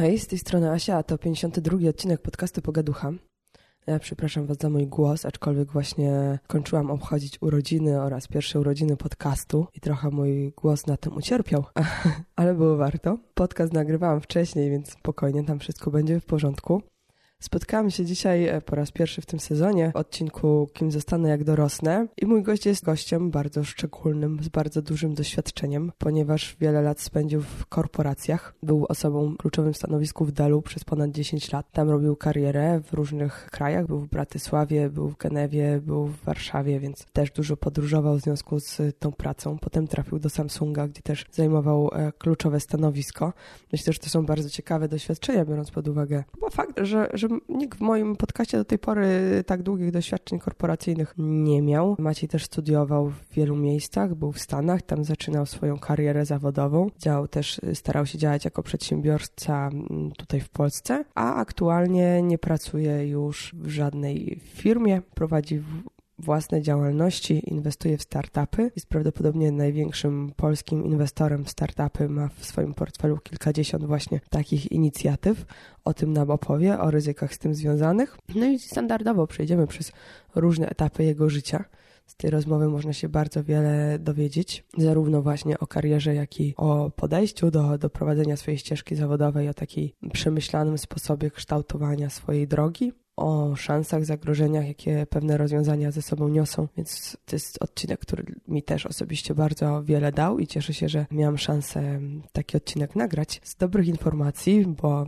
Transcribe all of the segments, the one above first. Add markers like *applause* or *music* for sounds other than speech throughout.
Hej, z tej strony Asia, a to 52 odcinek podcastu Pogaducha. Ja przepraszam Was za mój głos, aczkolwiek właśnie kończyłam obchodzić urodziny oraz pierwsze urodziny podcastu i trochę mój głos na tym ucierpiał, *laughs* ale było warto. Podcast nagrywałam wcześniej, więc spokojnie, tam wszystko będzie w porządku. Spotkałam się dzisiaj e, po raz pierwszy w tym sezonie w odcinku Kim zostanę jak dorosnę i mój gość jest gościem bardzo szczególnym, z bardzo dużym doświadczeniem, ponieważ wiele lat spędził w korporacjach. Był osobą w kluczowym stanowisku w Delu przez ponad 10 lat. Tam robił karierę w różnych krajach. Był w Bratysławie, był w Genewie, był w Warszawie, więc też dużo podróżował w związku z tą pracą. Potem trafił do Samsunga, gdzie też zajmował e, kluczowe stanowisko. Myślę, że to są bardzo ciekawe doświadczenia, biorąc pod uwagę chyba fakt, że, że nikt w moim podcaście do tej pory tak długich doświadczeń korporacyjnych nie miał. Maciej też studiował w wielu miejscach, był w Stanach, tam zaczynał swoją karierę zawodową. Działał też, starał się działać jako przedsiębiorca mm, tutaj w Polsce, a aktualnie nie pracuje już w żadnej firmie. Prowadzi własne działalności, inwestuje w startupy. Jest prawdopodobnie największym polskim inwestorem w startupy. Ma w swoim portfelu kilkadziesiąt właśnie takich inicjatyw. O tym nam opowie, o ryzykach z tym związanych. No i standardowo przejdziemy przez różne etapy jego życia. Z tej rozmowy można się bardzo wiele dowiedzieć, zarówno właśnie o karierze, jak i o podejściu do, do prowadzenia swojej ścieżki zawodowej, o takiej przemyślanym sposobie kształtowania swojej drogi o szansach, zagrożeniach, jakie pewne rozwiązania ze sobą niosą. Więc to jest odcinek, który mi też osobiście bardzo wiele dał i cieszę się, że miałam szansę taki odcinek nagrać z dobrych informacji, bo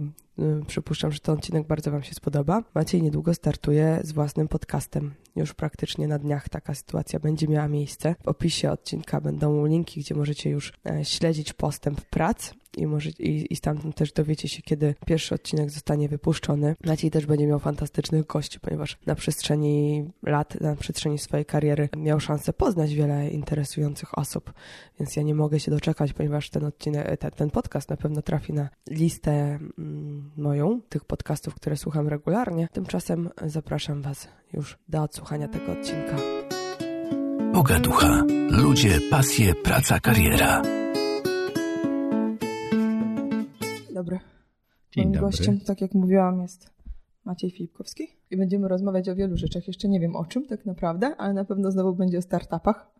Przypuszczam, że ten odcinek bardzo Wam się spodoba. Maciej niedługo startuje z własnym podcastem. Już praktycznie na dniach taka sytuacja będzie miała miejsce. W opisie odcinka będą linki, gdzie możecie już e, śledzić postęp prac i, może, i, i stamtąd też dowiecie się, kiedy pierwszy odcinek zostanie wypuszczony. Maciej też będzie miał fantastycznych gości, ponieważ na przestrzeni lat, na przestrzeni swojej kariery miał szansę poznać wiele interesujących osób, więc ja nie mogę się doczekać, ponieważ ten odcinek, ten, ten podcast na pewno trafi na listę mm, moją, tych podcastów, które słucham regularnie. Tymczasem zapraszam Was już do odsłuchania tego odcinka. Pogaducha. Ludzie, pasje, praca, kariera. Dobry. Dzień Moim dobry. gościem, tak jak mówiłam, jest Maciej Filipkowski i będziemy rozmawiać o wielu rzeczach. Jeszcze nie wiem o czym tak naprawdę, ale na pewno znowu będzie o startupach,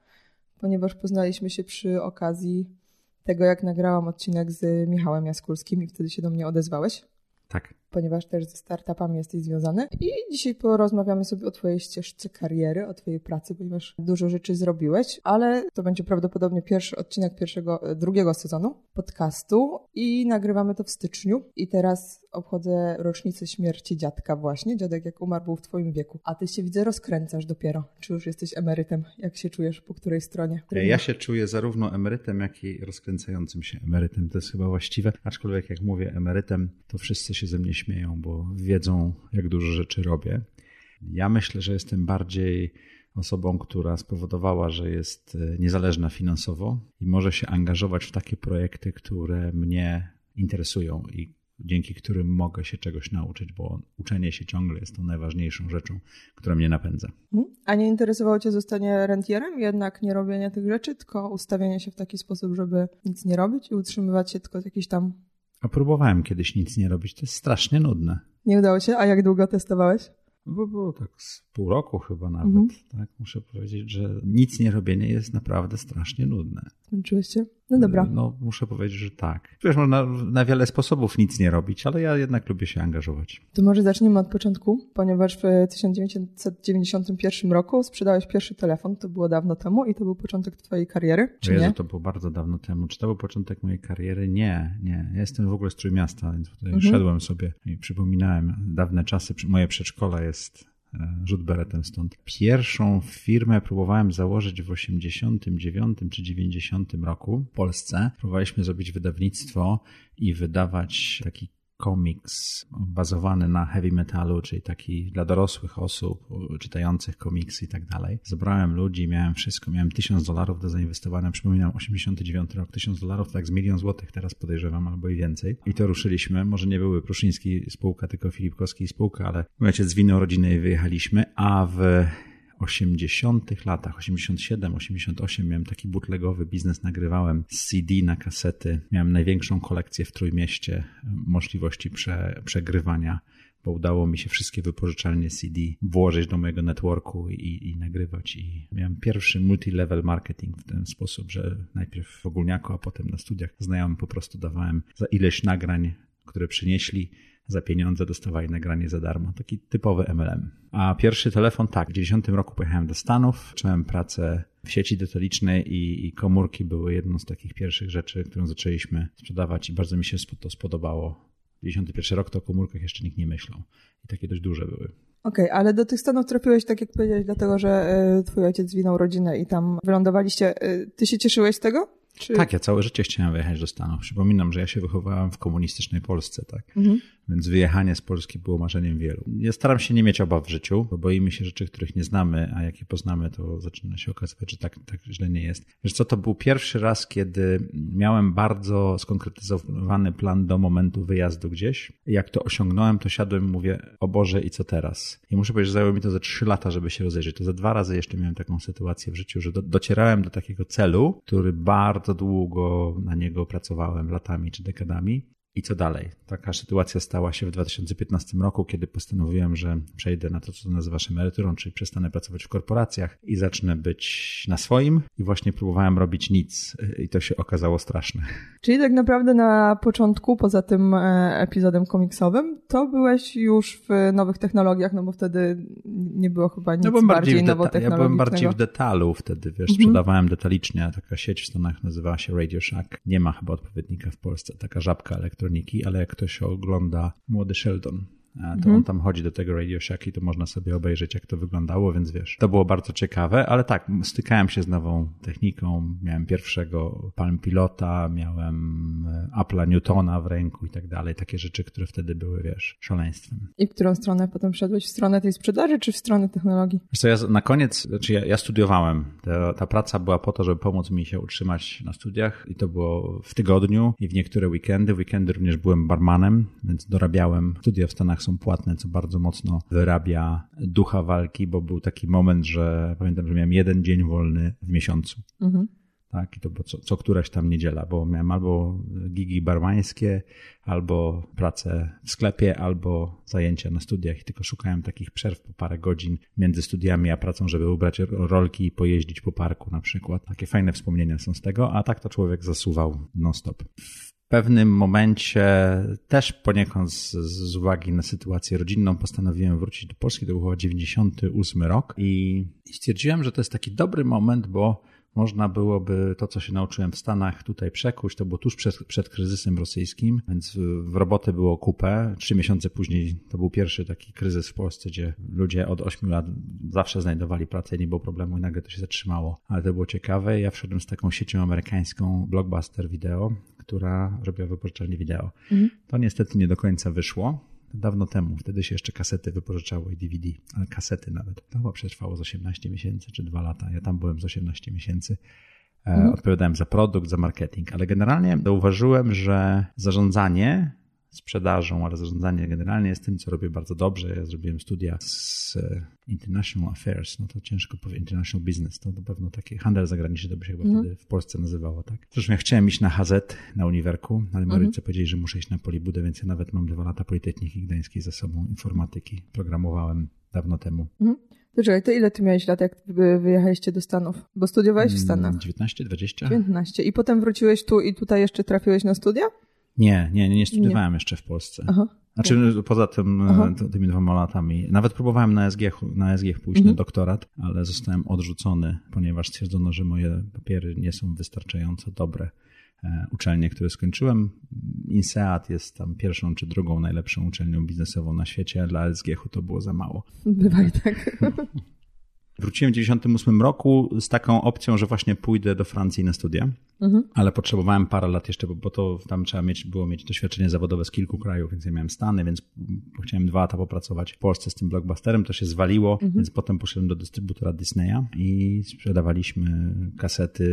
ponieważ poznaliśmy się przy okazji tego, jak nagrałam odcinek z Michałem Jaskulskim i wtedy się do mnie odezwałeś, Tak. Ponieważ też ze startupami jesteś związany. I dzisiaj porozmawiamy sobie o twojej ścieżce kariery, o twojej pracy, ponieważ dużo rzeczy zrobiłeś, ale to będzie prawdopodobnie pierwszy odcinek pierwszego, e, drugiego sezonu podcastu i nagrywamy to w styczniu. I teraz obchodzę rocznicę śmierci dziadka właśnie. Dziadek jak umarł był w twoim wieku, a ty się widzę rozkręcasz dopiero. Czy już jesteś emerytem? Jak się czujesz po której stronie? Ja się czuję zarówno emerytem, jak i rozkręcającym się emerytem. To jest chyba właściwe. Aczkolwiek jak mówię emerytem, to wszyscy się ze mnie śmieją, bo wiedzą, jak dużo rzeczy robię. Ja myślę, że jestem bardziej osobą, która spowodowała, że jest e, niezależna finansowo i może się angażować w takie projekty, które mnie interesują i dzięki którym mogę się czegoś nauczyć, bo uczenie się ciągle jest tą najważniejszą rzeczą, która mnie napędza. Mhm. A nie interesowało cię zostanie rentierem, jednak nie robienie tych rzeczy, tylko ustawienie się w taki sposób, żeby nic nie robić i utrzymywać się tylko z jakichś tam... A próbowałem kiedyś nic nie robić, to jest strasznie nudne. Nie udało się? A jak długo testowałeś? Bo było tak z pół roku chyba nawet. Mhm. Tak, muszę powiedzieć, że nic nie robienie jest naprawdę strasznie nudne. Zmęczyłeś się? No dobra. No, muszę powiedzieć, że tak. Wiesz, można na wiele sposobów nic nie robić, ale ja jednak lubię się angażować. To może zaczniemy od początku, ponieważ w 1991 roku sprzedałeś pierwszy telefon, to było dawno temu i to był początek twojej kariery, czy Jezu, nie? to było bardzo dawno temu. Czy to był początek mojej kariery? Nie, nie. Ja jestem w ogóle z Trójmiasta, więc tutaj Mhm. szedłem sobie i przypominałem dawne czasy. Moje przedszkole jest rzut beretem stąd. Pierwszą firmę próbowałem założyć w 89 czy 90 roku w Polsce. Próbowaliśmy zrobić wydawnictwo i wydawać taki komiks bazowany na heavy metalu, czyli taki dla dorosłych osób czytających komiksy i tak dalej. Zebrałem ludzi, miałem wszystko, miałem tysiąc dolarów do zainwestowania, przypominam 89 rok, tysiąc dolarów to jak z milion złotych teraz podejrzewam, albo i więcej. I to ruszyliśmy, może nie były Pruszyński spółka, tylko Filipkowski spółka, ale ojciec zwinął rodzinę i wyjechaliśmy, a w 80 latach, 87, 88 miałem taki bootlegowy biznes, nagrywałem CD na kasety. Miałem największą kolekcję w Trójmieście możliwości prze, przegrywania bo udało mi się wszystkie wypożyczalnie CD włożyć do mojego networku i, i nagrywać. I miałem pierwszy multi-level marketing w ten sposób, że najpierw w ogólniaku, a potem na studiach znajomym po prostu dawałem za ileś nagrań, które przynieśli, za pieniądze dostawali nagranie za darmo. Taki typowy MLM. A pierwszy telefon, tak, w 90 roku pojechałem do Stanów, zacząłem pracę w sieci detalicznej i, i, komórki były jedną z takich pierwszych rzeczy, którą zaczęliśmy sprzedawać i bardzo mi się to spodobało. 91 rok to o komórkach jeszcze nikt nie myślał. I takie dość duże były. Okej, okay, ale do tych Stanów trafiłeś, tak jak powiedziałeś, dlatego, że y, twój ojciec zwinął rodzinę i tam wylądowaliście. Y, ty się cieszyłeś z tego? Czy... Tak, ja całe życie chciałem wyjechać do Stanów. Przypominam, że ja się wychowałem w komunistycznej Polsce, tak. Mhm. Więc wyjechanie z Polski było marzeniem wielu. Ja staram się nie mieć obaw w życiu, bo boimy się rzeczy, których nie znamy, a jak je poznamy, to zaczyna się okazywać, że tak, tak źle nie jest. Wiesz co, to był pierwszy raz, kiedy miałem bardzo skonkretyzowany plan do momentu wyjazdu gdzieś. Jak to osiągnąłem, to siadłem i mówię, o Boże, i co teraz? I muszę powiedzieć, że zajęło mi to ze trzy lata, żeby się rozejrzeć. To za dwa razy jeszcze miałem taką sytuację w życiu, że do, docierałem do takiego celu, który bardzo długo na niego pracowałem latami czy dekadami i co dalej? Taka sytuacja stała się w 2015 roku, kiedy postanowiłem, że przejdę na to, co nazywasz emeryturą, czyli przestanę pracować w korporacjach i zacznę być na swoim. I właśnie próbowałem robić nic i to się okazało straszne. Czyli tak naprawdę na początku, poza tym e, epizodem komiksowym, to byłeś już w nowych technologiach, no bo wtedy nie było chyba nic no bardziej, bardziej nowotechnologicznego. Ja byłem bardziej w detalu wtedy, wiesz, mhm. sprzedawałem detalicznie. Taka sieć w Stanach nazywała się Radio Shack. Nie ma chyba odpowiednika w Polsce. Taka żabka elektroniczna ale jak ktoś ogląda Młody Sheldon, to mhm. on tam chodzi do tego Radio Shack i to można sobie obejrzeć, jak to wyglądało, więc wiesz, to było bardzo ciekawe, ale tak, stykałem się z nową techniką, miałem pierwszego Palm Pilota, miałem e, Apple'a Newtona w ręku i tak dalej, takie rzeczy, które wtedy były, wiesz, szaleństwem. I w którą stronę potem szedłeś? W stronę tej sprzedaży, czy w stronę technologii? Wiesz co, ja na koniec, znaczy ja, ja studiowałem, ta, ta praca była po to, żeby pomóc mi się utrzymać na studiach i to było w tygodniu i w niektóre weekendy, w weekendy również byłem barmanem, więc dorabiałem studia w Stanach są płatne, co bardzo mocno wyrabia ducha walki, bo był taki moment, że pamiętam, że miałem jeden dzień wolny w miesiącu. Mhm. Tak, i to było co, co któraś tam niedziela, bo miałem albo gigi barmańskie, albo pracę w sklepie, albo zajęcia na studiach i tylko szukałem takich przerw po parę godzin między studiami a pracą, żeby ubrać rolki i pojeździć po parku na przykład. Takie fajne wspomnienia są z tego, a tak to człowiek zasuwał non-stop. W pewnym momencie, też poniekąd z, z, uwagi na sytuację rodzinną, postanowiłem wrócić do Polski. To był 98 rok i, i stwierdziłem, że to jest taki dobry moment, bo można byłoby to, co się nauczyłem w Stanach, tutaj przekuć. To było tuż przed, przed kryzysem rosyjskim, więc w roboty było kupę. Trzy miesiące później to był pierwszy taki kryzys w Polsce, gdzie ludzie od ośmiu lat zawsze znajdowali pracę, nie było problemu i nagle to się zatrzymało. Ale to było ciekawe. Ja wszedłem z taką siecią amerykańską Blockbuster Video, która robiła wypożyczalnie wideo. Mhm. To niestety nie do końca wyszło dawno temu. Wtedy się jeszcze kasety wypożyczało i DVD, ale kasety nawet. To chyba przetrwało z 18 miesięcy czy 2 lata. Ja tam byłem z 18 miesięcy. E, mhm. Odpowiadałem za produkt, za marketing, ale generalnie zauważyłem, że zarządzanie sprzedażą, ale zarządzanie generalnie jest tym, co robię bardzo dobrze. Ja zrobiłem studia z e, International Affairs, no to ciężko powiedzieć, International Business, to na pewno taki handel zagraniczny, to by się chyba mm. wtedy w Polsce nazywało, tak. Zresztą ja chciałem iść na HZ, na uniwerku, ale moi mm. rodzice powiedzieli, że muszę iść na Polibudę, więc ja nawet mam dwa lata Politechniki Gdańskiej za sobą, informatyki, programowałem dawno temu. Mm. To czekaj, to ile ty miałeś lat, jak wyjechaliście do Stanów? Bo studiowałeś w Stanach. 19, 20. 19. I potem wróciłeś tu i tutaj jeszcze trafiłeś na studia? Nie, nie, nie studiowałem nie. jeszcze w Polsce. Aha. Znaczy, nie. poza tym, e, Aha. tymi dwoma latami. Nawet próbowałem na SG, na SG pójść mhm. na doktorat, ale zostałem odrzucony, ponieważ stwierdzono, że moje papiery nie są wystarczająco dobre. E, uczelnie, które skończyłem. INSEAD jest tam pierwszą czy drugą najlepszą uczelnią biznesową na świecie, dla SGH to było za mało. Bywa i tak. *laughs* Wróciłem w 98 roku z taką opcją, że właśnie pójdę do Francji na studia, mhm. ale potrzebowałem parę lat jeszcze, bo to tam trzeba mieć, było mieć doświadczenie zawodowe z kilku krajów, więc ja miałem Stany, więc chciałem dwa lata popracować w Polsce z tym blockbusterem, to się zwaliło, mhm. więc potem poszedłem do dystrybutora Disneya i sprzedawaliśmy kasety,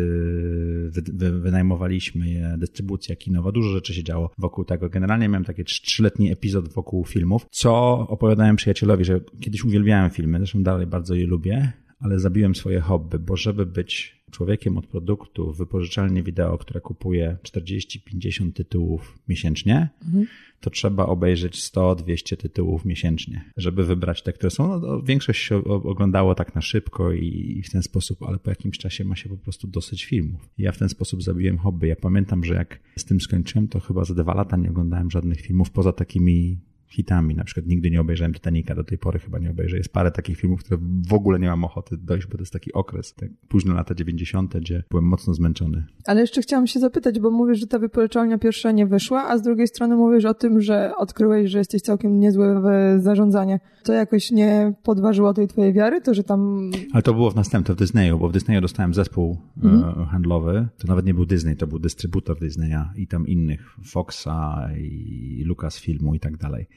wy, wy, wynajmowaliśmy je, dystrybucja kinowa, dużo rzeczy się działo wokół tego. Generalnie miałem taki trzyletni epizod wokół filmów, co opowiadałem przyjacielowi, że kiedyś uwielbiałem filmy, zresztą dalej bardzo je lubię, ale zabiłem swoje hobby, bo żeby być człowiekiem od produktu w wypożyczalni wideo, która kupuje 40-50 tytułów miesięcznie, mhm. to trzeba obejrzeć 100-200 tytułów miesięcznie, żeby wybrać te, które są. No, większość się oglądało tak na szybko i w ten sposób, ale po jakimś czasie ma się po prostu dosyć filmów. I ja w ten sposób zabiłem hobby. Ja pamiętam, że jak z tym skończyłem, to chyba za dwa lata nie oglądałem żadnych filmów poza takimi hitami. Na przykład nigdy nie obejrzałem Titanica, do tej pory chyba nie obejrzę. Jest parę takich filmów, które w ogóle nie mam ochoty dojść, bo to jest taki okres, tak późne lata 90., gdzie byłem mocno zmęczony. Ale jeszcze chciałam się zapytać, bo mówisz, że ta wypożyczalnia pierwsza nie wyszła, a z drugiej strony mówisz o tym, że odkryłeś, że jesteś całkiem niezły w zarządzaniu. To jakoś nie podważyło tej twojej wiary? To, że tam... Ale to było w następnym, w Disneyu, bo w Disneyu dostałem zespół e, mhm. handlowy. To nawet nie był Disney, to był dystrybutor Disneya i tam innych, Foxa i Lucasfilmu i tak dalej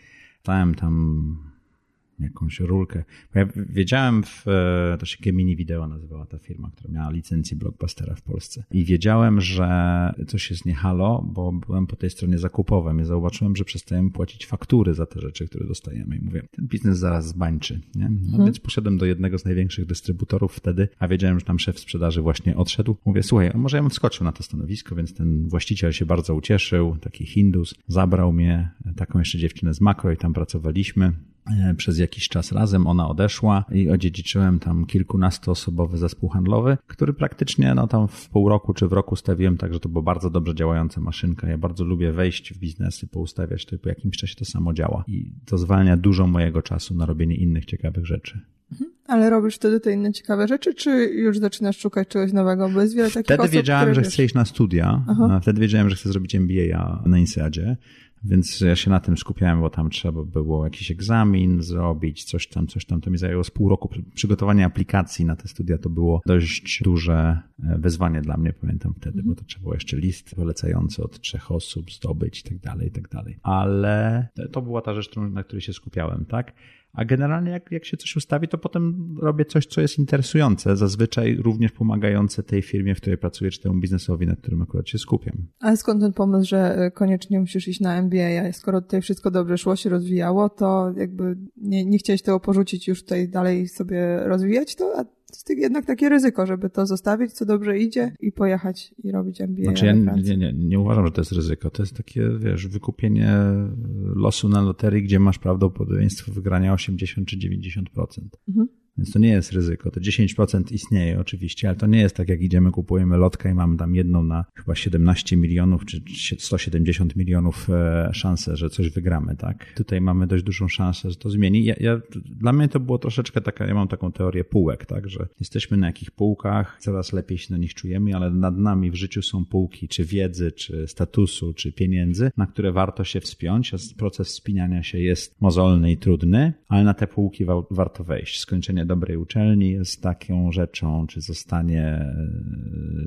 dostałem tam jakąś rulkę. Bo ja wiedziałem, w, e, to się Gemini Video nazywała ta firma, która miała licencję Blockbustera w Polsce. I wiedziałem, że coś jest nie halo, bo byłem po tej stronie zakupowej i zauważyłem, że przestajemy płacić faktury za te rzeczy, które dostajemy. I mówię, ten biznes zaraz zbańczy. Nie? No hmm. Więc poszedłem do jednego z największych dystrybutorów wtedy, a wiedziałem, że tam szef sprzedaży właśnie odszedł. Mówię, słuchaj, może ja bym wskoczył na to stanowisko, więc ten właściciel się bardzo ucieszył, taki Hindus, zabrał mnie, taką jeszcze dziewczynę z makro i tam pracowaliśmy. E, przez jakiś czas razem. Ona odeszła i odziedziczyłem tam kilkunastoosobowy zespół handlowy, który praktycznie no tam w pół roku czy w roku stawiłem tak, że to była bardzo dobrze działająca maszynka. Ja bardzo lubię wejść w biznesy, poustawiać to i po jakimś czasie to samo działa. I to zwalnia dużo mojego czasu na robienie innych ciekawych rzeczy. Mhm. Ale robisz wtedy te inne ciekawe rzeczy, czy już zaczynasz szukać czegoś nowego? Bo jest wiele takich Wtedy osób, wiedziałem, że wiesz... chcę iść na studia. Aha. Wtedy wiedziałem, że chcę zrobić MBA na INSEADzie. Więc ja się na tym skupiałem, bo tam trzeba było jakiś egzamin zrobić, coś tam, coś tam. To mi zajęło z pół roku. Przygotowanie aplikacji na te studia to było dość duże e, wyzwanie dla mnie, pamiętam wtedy, bo to trzeba było jeszcze list polecający od trzech osób zdobyć i tak dalej, i tak dalej. Ale to była ta rzecz, na której się skupiałem, tak? A generalnie jak, jak się coś ustawi, to potem robię coś, co jest interesujące, zazwyczaj również pomagające tej firmie, w której pracuję, czy temu biznesowi, nad którym akurat się skupiam. Ale skąd ten pomysł, że e, koniecznie musisz iść na MBA, skoro tutaj wszystko dobrze szło, się rozwijało, to jakby nie, nie chciałeś tego porzucić już tutaj dalej sobie rozwijać to, a jest jednak takie ryzyko, żeby to zostawić, co dobrze idzie i pojechać i robić MBA. Znaczy ja nie, nie, nie uważam, że to jest ryzyko. To jest takie, wiesz, wykupienie losu na loterii, gdzie masz prawdopodobieństwo wygrania 80 czy 90%. Mhm. Więc to nie jest ryzyko. To 10% istnieje oczywiście, ale to nie jest tak, jak idziemy, kupujemy lotkę i mamy tam jedną na chyba 17 milionów czy 170 milionów e, szansę, że coś wygramy, tak? Tutaj mamy dość dużą szansę, że to zmieni. Ja, ja, dla mnie to było troszeczkę taka, ja mam taką teorię półek, tak? Że jesteśmy na jakich półkach, coraz lepiej się na nich czujemy, ale nad nami w życiu są półki, czy wiedzy, czy statusu, czy pieniędzy, na które warto się wspiąć, proces wspinania się jest mozolny i trudny, ale na te półki wa warto wejść. Skończenie dobrej uczelni jest taką rzeczą, czy zostanie e,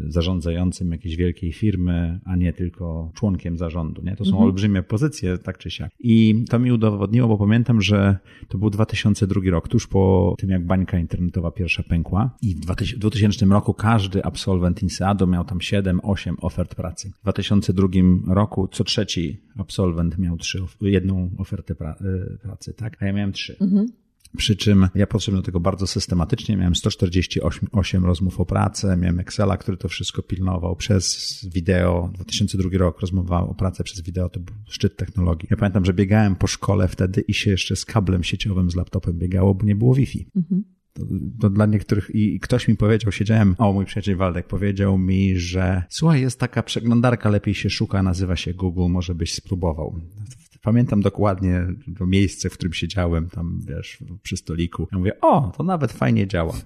zarządzającym jakiejś wielkiej firmy, a nie tylko członkiem zarządu. Nie? To są mhm. olbrzymie pozycje, tak czy siak. I to mi udowodniło, bo pamiętam, że to był 2002 rok, tuż po tym, jak bańka internetowa pierwsza pękła. I w 2000 roku każdy absolwent INSEADO miał tam 7-8 ofert pracy. W 2002 roku co trzeci absolwent miał trzy, jedną ofertę pra, e, pracy, tak? A ja miałem trzy. Mhm. Przy czym ja podszedłem do tego bardzo systematycznie. Miałem 148 rozmów o pracę, miałem Excela, który to wszystko pilnował przez wideo. 2002 rok rozmowa o pracę przez wideo to był szczyt technologii. Ja pamiętam, że biegałem po szkole wtedy i się jeszcze z kablem sieciowym z laptopem biegało, bo nie było Wi-Fi. Mhm. To, to, dla niektórych, i ktoś mi powiedział, siedziałem, o mój przyjaciel Waldek powiedział mi, że słuchaj, jest taka przeglądarka, lepiej się szuka, nazywa się Google, może byś spróbował. Pamiętam dokładnie to miejsce, w którym siedziałem, tam wiesz, przy stoliku. Ja mówię, o, to nawet fajnie działa. *laughs*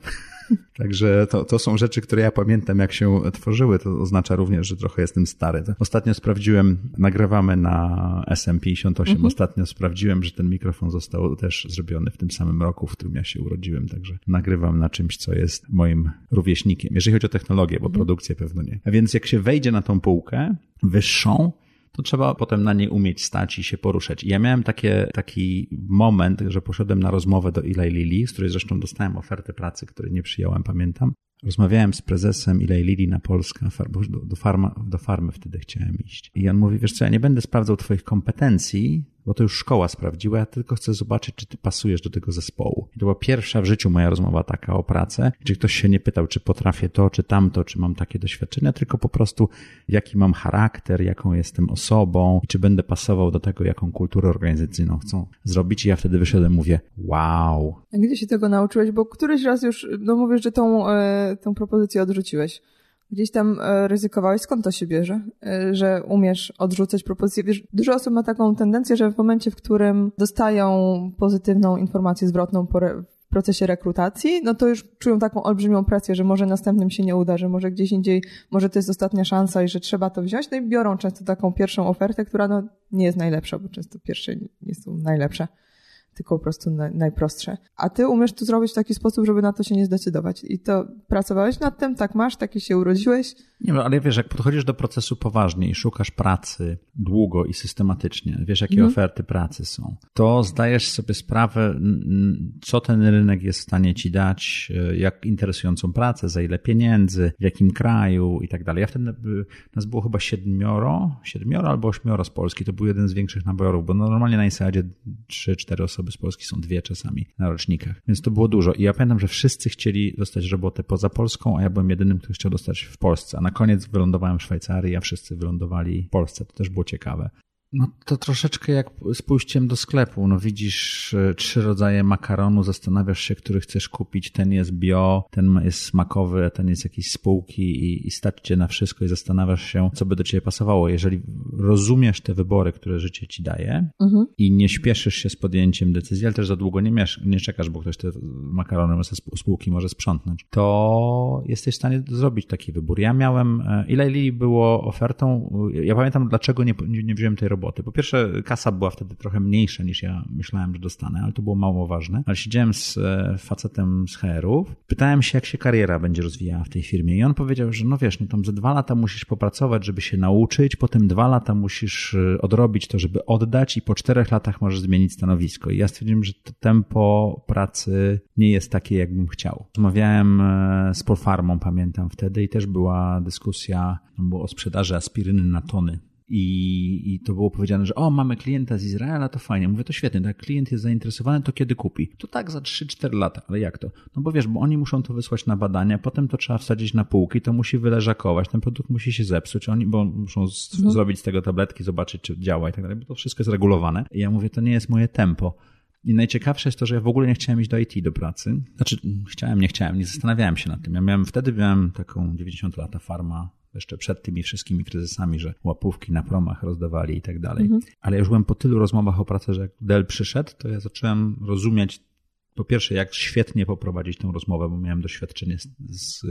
Także to, to są rzeczy, które ja pamiętam, jak się tworzyły. To oznacza również, że trochę jestem stary. Ostatnio sprawdziłem, nagrywamy na SM58. Mhm. Ostatnio sprawdziłem, że ten mikrofon został też zrobiony w tym samym roku, w którym ja się urodziłem. Także nagrywam na czymś, co jest moim rówieśnikiem. Jeżeli chodzi o technologię, bo mhm. produkcję pewno nie. A więc jak się wejdzie na tą półkę wyższą, to trzeba potem na niej umieć stać i się poruszać. I ja miałem takie, taki moment, że poszedłem na rozmowę do Eli Lilly, z której zresztą dostałem ofertę pracy, której nie przyjąłem, pamiętam. Rozmawiałem z prezesem Eli Lilly na Polskę, bo do, do, farma, do farmy wtedy chciałem iść. I on mówi, wiesz co, ja nie będę sprawdzał twoich kompetencji, bo to już szkoła sprawdziła, ja tylko chcę zobaczyć, czy ty pasujesz do tego zespołu. I to była pierwsza w życiu moja rozmowa taka o pracę, gdzie ktoś się nie pytał, czy potrafię to, czy tamto, czy mam takie doświadczenia, tylko po prostu jaki mam charakter, jaką jestem osobą i czy będę pasował do tego, jaką kulturę organizacyjną chcą zrobić. I ja wtedy wyszedłem, mówię, wow. A gdzie się tego nauczyłeś? Bo któryś raz już, no mówisz, że tą, e, tą propozycję odrzuciłeś. Gdzieś tam e, ryzykowałeś, skąd to się bierze, e, że umiesz odrzucać propozycję? Wiesz, dużo osób ma taką tendencję, że w momencie, w którym dostają pozytywną informację zwrotną po w procesie rekrutacji, no to już czują taką olbrzymią presję, że może następnym się nie uda, że może gdzieś indziej, może to jest ostatnia szansa i że trzeba to wziąć, no i biorą często taką pierwszą ofertę, która no nie jest najlepsza, bo często pierwsze nie są najlepsze tylko po prostu na, najprostsze. A ty umiesz to zrobić w taki sposób, żeby na to się nie zdecydować. I to pracowałeś nad tym, tak masz, taki się urodziłeś. Nie, no, ale wiesz, jak podchodzisz do procesu poważnie i szukasz pracy długo i systematycznie, wiesz, jakie mhm. oferty pracy są, to zdajesz sobie sprawę, co ten rynek jest w stanie ci dać, e, jak interesującą pracę, za ile pieniędzy, w jakim kraju i tak dalej. Ja wtedy, nas było chyba siedmioro, siedmioro albo ośmioro z Polski, to był jeden z większych naborów, bo normalnie na Insadzie trzy, cztery osoby osoby z Polski są dwie czasami na rocznikach. Więc to było dużo. I ja pamiętam, że wszyscy chcieli dostać robotę poza Polską, a ja byłem jedynym, który chciał dostać w Polsce. A na koniec wylądowałem w Szwajcarii, a wszyscy wylądowali w Polsce. To też było ciekawe. No to troszeczkę jak z pójściem do sklepu. No widzisz e, trzy rodzaje makaronu, zastanawiasz się, który chcesz kupić. Ten jest bio, ten jest smakowy, a ten jest jakiś spółki i, i stać cię na wszystko i zastanawiasz się, co by do ciebie pasowało. Jeżeli rozumiesz te wybory, które życie ci daje mhm. i nie śpieszysz się z podjęciem decyzji, ale też za długo nie, miesz, nie czekasz, bo ktoś te makarony ze spółki może sprzątnąć, to jesteś w stanie zrobić taki wybór. Ja miałem, e, ile Lili było ofertą, ja pamiętam, dlaczego nie, nie, nie wziąłem tej roboty roboty. Po pierwsze, kasa była wtedy trochę mniejsza niż ja myślałem, że dostanę, ale to było mało ważne. Ale siedziałem z e, facetem z HR-ów, pytałem się, jak się kariera będzie rozwijała w tej firmie i on powiedział, że no wiesz, no tam za dwa lata musisz popracować, żeby się nauczyć, potem dwa lata musisz e, odrobić to, żeby oddać i po czterech latach możesz zmienić stanowisko. I ja stwierdziłem, że to tempo pracy nie jest takie, jakbym chciał. Rozmawiałem e, z Polfarmą, pamiętam wtedy i też była dyskusja było o sprzedaży aspiryny na tony i, I to było powiedziane, że o, mamy klienta z Izraela, to fajnie. Mówię, to świetnie, tak, klient jest zainteresowany, to kiedy kupi? To tak za 3-4 lata, ale jak to? No bo wiesz, bo oni muszą to wysłać na badania, potem to trzeba wsadzić na półki, to musi wyleżakować, ten produkt musi się zepsuć, oni, bo muszą z, mhm. zrobić z tego tabletki, zobaczyć, czy działa i tak dalej, bo to wszystko jest regulowane. I ja mówię, to nie jest moje tempo. I najciekawsze jest to, że ja w ogóle nie chciałem iść do IT do pracy. Znaczy, chciałem, nie chciałem, nie zastanawiałem się nad tym. Ja miałem, wtedy miałem taką 90 lata farma jeszcze przed tymi wszystkimi kryzysami, że łapówki na promach rozdawali i tak dalej. Mhm. Ale ja już byłem po tylu rozmowach o pracy, że jak Dell przyszedł, to ja zacząłem rozumieć po pierwsze, jak świetnie poprowadzić tę rozmowę, bo miałem doświadczenie z, z,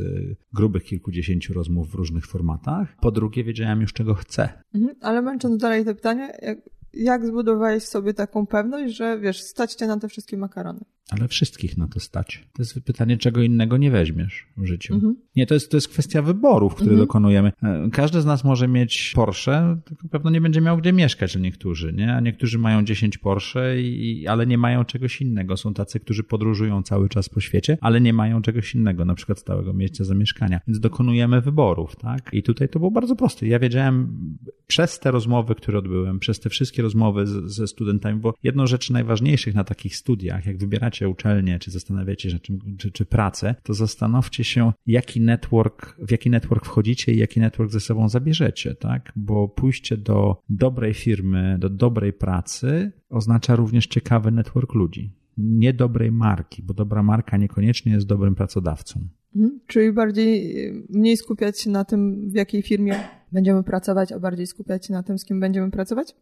grubych kilkudziesięciu rozmów w różnych formatach. Po drugie, wiedziałem już, czego chcę. Mhm, ale męcząc dalej te pytanie, jak, jak zbudowałeś sobie taką pewność, że wiesz, stać cię na te wszystkie makarony? Ale wszystkich na to stać. To jest pytanie, czego innego nie weźmiesz w życiu. Nie, to jest, to jest kwestia wyborów, które mhm. dokonujemy. E, każdy z nas może mieć Porsche, tylko pewno nie będzie miał gdzie mieszkać, niektórzy, nie? A niektórzy mają 10 Porsche, i, ale nie mają czegoś innego. Są tacy, którzy podróżują cały czas po świecie, ale nie mają czegoś innego, na przykład stałego miejsca zamieszkania. Więc dokonujemy wyborów, tak? I tutaj to było bardzo proste. Ja wiedziałem przez te rozmowy, które odbyłem, przez te wszystkie rozmowy z, ze studentami, bo jedną rzecz najważniejszych na takich studiach, jak wybieracie wybieracie uczelnię, czy zastanawiacie się, czy, czy, czy pracę, to zastanówcie się, jaki network, w jaki network wchodzicie i jaki network ze sobą zabierzecie, tak? Bo pójście do dobrej firmy, do dobrej pracy oznacza również ciekawy network ludzi. Nie dobrej marki, bo dobra marka niekoniecznie jest dobrym pracodawcą. Mhm. Czyli bardziej, mniej skupiać się na tym, w jakiej firmie będziemy pracować, a bardziej skupiać się na tym, z kim będziemy pracować?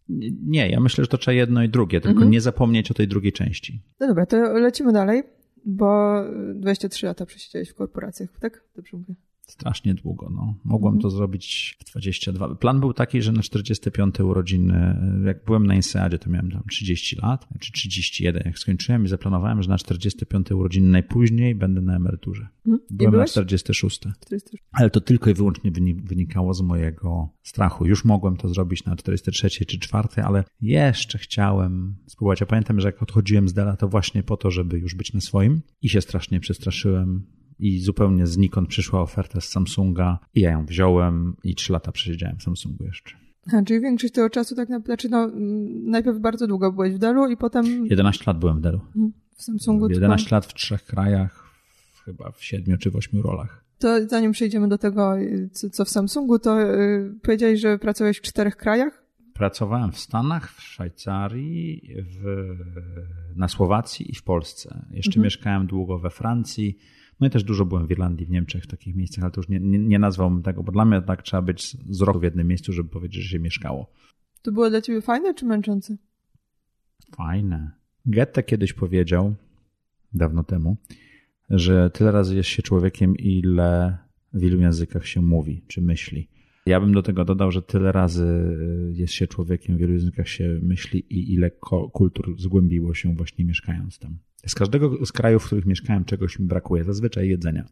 Nie, ja myślę, że to trzeba jedno i drugie, tylko mhm. nie zapomnieć o tej drugiej części. No dobra, to lecimy dalej, bo 23 lata przesiedziałeś w korporacjach, tak? Dobrze mówię strasznie długo. No. Mogłem mhm. to zrobić w 22. Plan był taki, że na 45 urodziny, jak byłem na Inseadzie, to miałem tam 30 lat, czy 31, jak skończyłem i zaplanowałem, że na 45 urodziny najpóźniej będę na emeryturze. Mhm. Byłem na 46. 46. Ale to tylko i wyłącznie wynikało z mojego strachu. Już mogłem to zrobić na 43 czy 4, ale jeszcze chciałem spróbować. Ja pamiętam, że jak odchodziłem z Dela, to właśnie po to, żeby już być na swoim i się strasznie przestraszyłem i zupełnie znikąd przyszła oferta z Samsunga i ja ją wziąłem i trzy lata przesiedziałem w Samsungu jeszcze. A, czyli większość tego czasu tak naprawdę, znaczy no, najpierw bardzo długo byłeś w Delu i potem 11 lat byłem w Delu. w Samsungu. 11 lat w trzech krajach, chyba w siedmiu czy w ośmiu rolach. To zanim przejdziemy do tego, co, co w Samsungu, to yy, powiedziałeś, że pracowałeś w czterech krajach? Pracowałem w Stanach, w Szwajcarii, w, na Słowacji i w Polsce. Jeszcze Mhm. mieszkałem długo we Francji. No i też dużo byłem w Irlandii, w Niemczech, w takich miejscach, ale to już nie, nie, nie nazwałbym tego, bo dla mnie tak trzeba być z roku w jednym miejscu, żeby powiedzieć, że się mieszkało. To było dla ciebie fajne czy męczące? Fajne. Goethe kiedyś powiedział, dawno temu, że tyle razy jest się człowiekiem, ile w ilu językach się mówi czy myśli. Ja bym do tego dodał, że tyle razy jest się człowiekiem, w wielu językach się myśli i ile kultur zgłębiło się właśnie mieszkając tam. Z każdego z krajów, w których mieszkałem, czegoś mi brakuje, zazwyczaj jedzenia.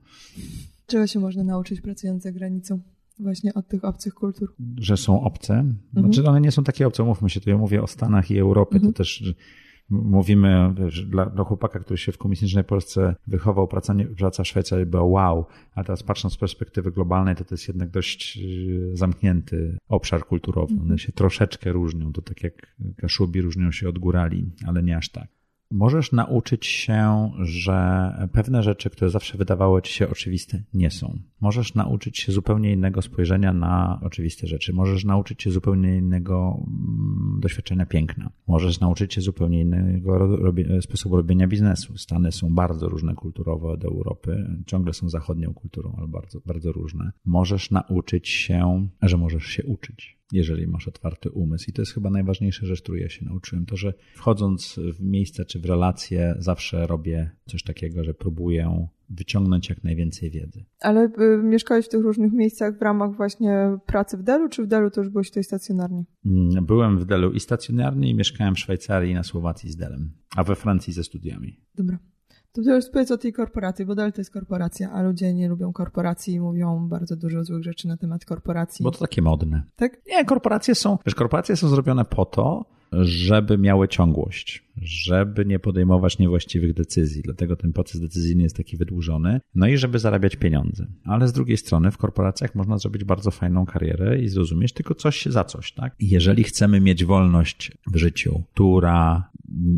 Czego się można nauczyć pracując za granicą? Właśnie od tych obcych kultur. że są obce. Znaczy one nie są takie obce, mówmy się, to ja mówię o Stanach i Europie, to też mówimy, że dla, dla chłopaka, który się w komunistycznej Polsce wychował, praca, praca Szwajcarii była wow, a teraz patrząc z perspektywy globalnej, to to jest jednak dość yy, zamknięty obszar kulturowy. One się troszeczkę różnią, to tak jak Kaszubi różnią się od górali, ale nie aż tak. Możesz nauczyć się, że pewne rzeczy, które zawsze wydawały ci się oczywiste, nie są. Możesz nauczyć się zupełnie innego spojrzenia na oczywiste rzeczy. Możesz nauczyć się zupełnie innego mm, doświadczenia piękna. Możesz nauczyć się zupełnie innego ro- robie- sposobu robienia biznesu. Stany są bardzo różne kulturowo od Europy. Ciągle są zachodnią kulturą, ale bardzo, bardzo różne. Możesz nauczyć się, że możesz się uczyć jeżeli masz otwarty umysł. I to jest chyba najważniejsza rzecz, której ja się nauczyłem. To, że wchodząc w miejsce czy w relacje, zawsze robię coś takiego, że próbuję wyciągnąć jak najwięcej wiedzy. Ale y, mieszkałeś w tych różnych miejscach w ramach właśnie pracy w Delu, czy w Delu to już byłeś tutaj stacjonarnie? Mm, Byłem w Delu i stacjonarnie i mieszkałem w Szwajcarii i na Słowacji z Delem, a we Francji ze studiami. Dobra. To teraz powiedz o tej korporacji, bo Dell to jest korporacja, a ludzie nie lubią korporacji i mówią bardzo dużo złych rzeczy na temat korporacji. Bo to takie modne. Tak? Nie, korporacje są, wiesz, korporacje są zrobione po to, żeby miały ciągłość, żeby nie podejmować niewłaściwych decyzji. Dlatego ten proces decyzyjny jest taki wydłużony. No i żeby zarabiać pieniądze. Ale z drugiej strony w korporacjach można zrobić bardzo fajną karierę i zrozumieć tylko coś za coś, tak? Jeżeli chcemy mieć wolność w życiu, która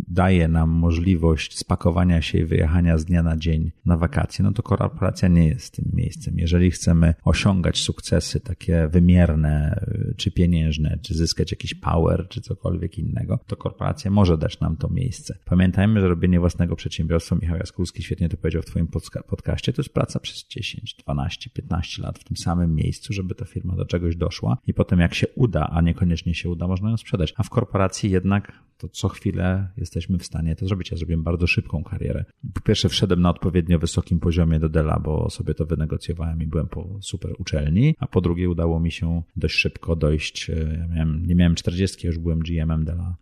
daje nam możliwość spakowania się i wyjechania z dnia na dzień na wakacje, no to korporacja nie jest tym miejscem. Jeżeli chcemy osiągać sukcesy takie wymierne, czy pieniężne, czy zyskać jakiś power, czy cokolwiek innego, to korporacja może dać nam to miejsce. Pamiętajmy, że robienie własnego przedsiębiorstwa, Michał Jaskulski świetnie to powiedział w Twoim podca- podcaście, to jest praca przez 10, 12, 15 lat w tym samym miejscu, żeby ta firma do czegoś doszła i potem jak się uda, a niekoniecznie się uda, można ją sprzedać. A w korporacji jednak to co chwilę jesteśmy w stanie to zrobić. Ja zrobiłem bardzo szybką karierę. Po pierwsze wszedłem na odpowiednio wysokim poziomie do Dela, bo sobie to wynegocjowałem i byłem po super uczelni, a po drugie udało mi się dość szybko dojść. e, Ja miałem, nie miałem 40, już byłem GM-em Dela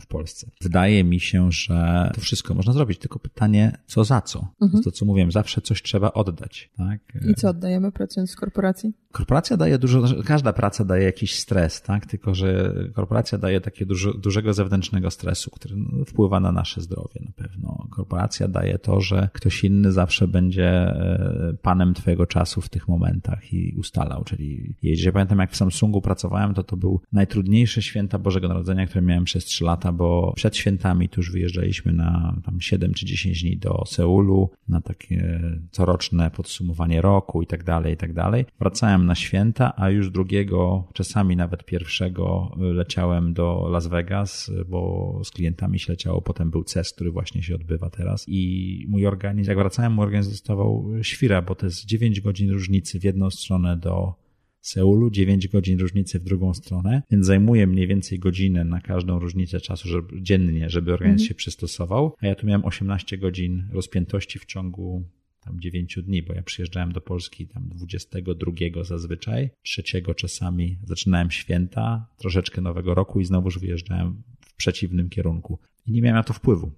w Polsce. Wydaje mi się, że to wszystko można zrobić, tylko pytanie, co za co? To jest to, co mówiłem, zawsze coś trzeba oddać. Tak? I co oddajemy pracując w korporacji? Korporacja daje dużo, każda praca daje jakiś stres, tak? Tylko, że korporacja daje takie dużo, dużego zewnętrznego stresu, który no, wpływa na nasze zdrowie na pewno. Korporacja daje to, że ktoś inny zawsze będzie e, panem twojego czasu w tych momentach i ustalał. Czyli jeśli pamiętam, jak w Samsungu pracowałem, to to był najtrudniejsze święta Bożego Narodzenia, które miałem przez 3 lata, bo przed świętami tu już wyjeżdżaliśmy na tam 7 czy 10 dni do Seulu, na takie coroczne podsumowanie roku i tak dalej, i tak dalej. Wracałem na święta, a już drugiego, czasami nawet pierwszego leciałem do Las Vegas, bo z klientami się leciało. Potem był CES, który właśnie się odbywa teraz. I mój organizm, jak wracałem, mój organizm dostawał świra, bo to jest 9 godzin różnicy w jedną stronę do Seulu, 9 godzin różnicy w drugą stronę, więc zajmuje mniej więcej godzinę na każdą różnicę czasu żeby, dziennie, żeby organizm się przystosował, a ja tu miałem 18 godzin rozpiętości w ciągu tam 9 dni, bo ja przyjeżdżałem do Polski tam 22 zazwyczaj, trzeciego czasami zaczynałem święta, troszeczkę nowego roku i znowuż wyjeżdżałem w przeciwnym kierunku. I nie miałem na to wpływu.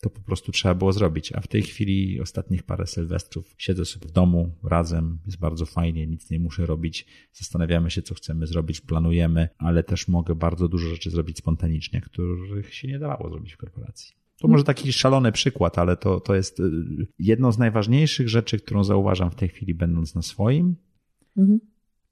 To po prostu trzeba było zrobić. A w tej chwili ostatnich parę sylwestrów siedzę sobie w domu razem, jest bardzo fajnie, nic nie muszę robić. Zastanawiamy się, co chcemy zrobić, planujemy, ale też mogę bardzo dużo rzeczy zrobić spontanicznie, których się nie dawało zrobić w korporacji. To może taki szalony przykład, ale to, to jest y, jedną z najważniejszych rzeczy, którą zauważam w tej chwili, będąc na swoim, Mhm.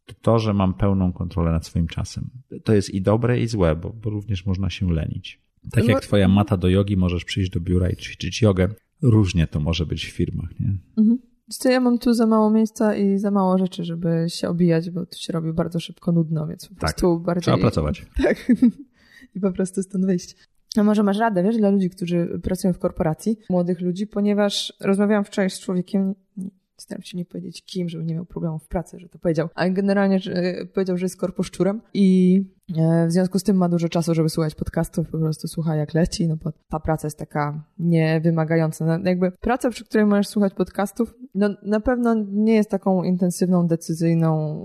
to to, że mam pełną kontrolę nad swoim czasem. To jest i dobre, i złe, bo, bo również można się lenić. Tak No- jak twoja mata do jogi, możesz przyjść do biura i ćwiczyć jogę. Różnie to może być w firmach, nie? Mhm. Co, ja mam tu za mało miejsca i za mało rzeczy, żeby się obijać, bo tu się robi bardzo szybko nudno, więc po Tak. prostu bardziej... Trzeba pracować. *laughs* Tak. I po prostu stąd wyjść. A może masz radę, wiesz, dla ludzi, którzy pracują w korporacji, młodych ludzi, ponieważ rozmawiałam wczoraj z człowiekiem, staram się nie powiedzieć kim, żeby nie miał problemów w pracy, że to powiedział, ale generalnie że, e, powiedział, że jest korposzczurem i e, w związku z tym ma dużo czasu, żeby słuchać podcastów, po prostu słucha jak leci, no bo ta praca jest taka niewymagająca. No, jakby praca, przy której możesz słuchać podcastów, no na pewno nie jest taką intensywną, decyzyjną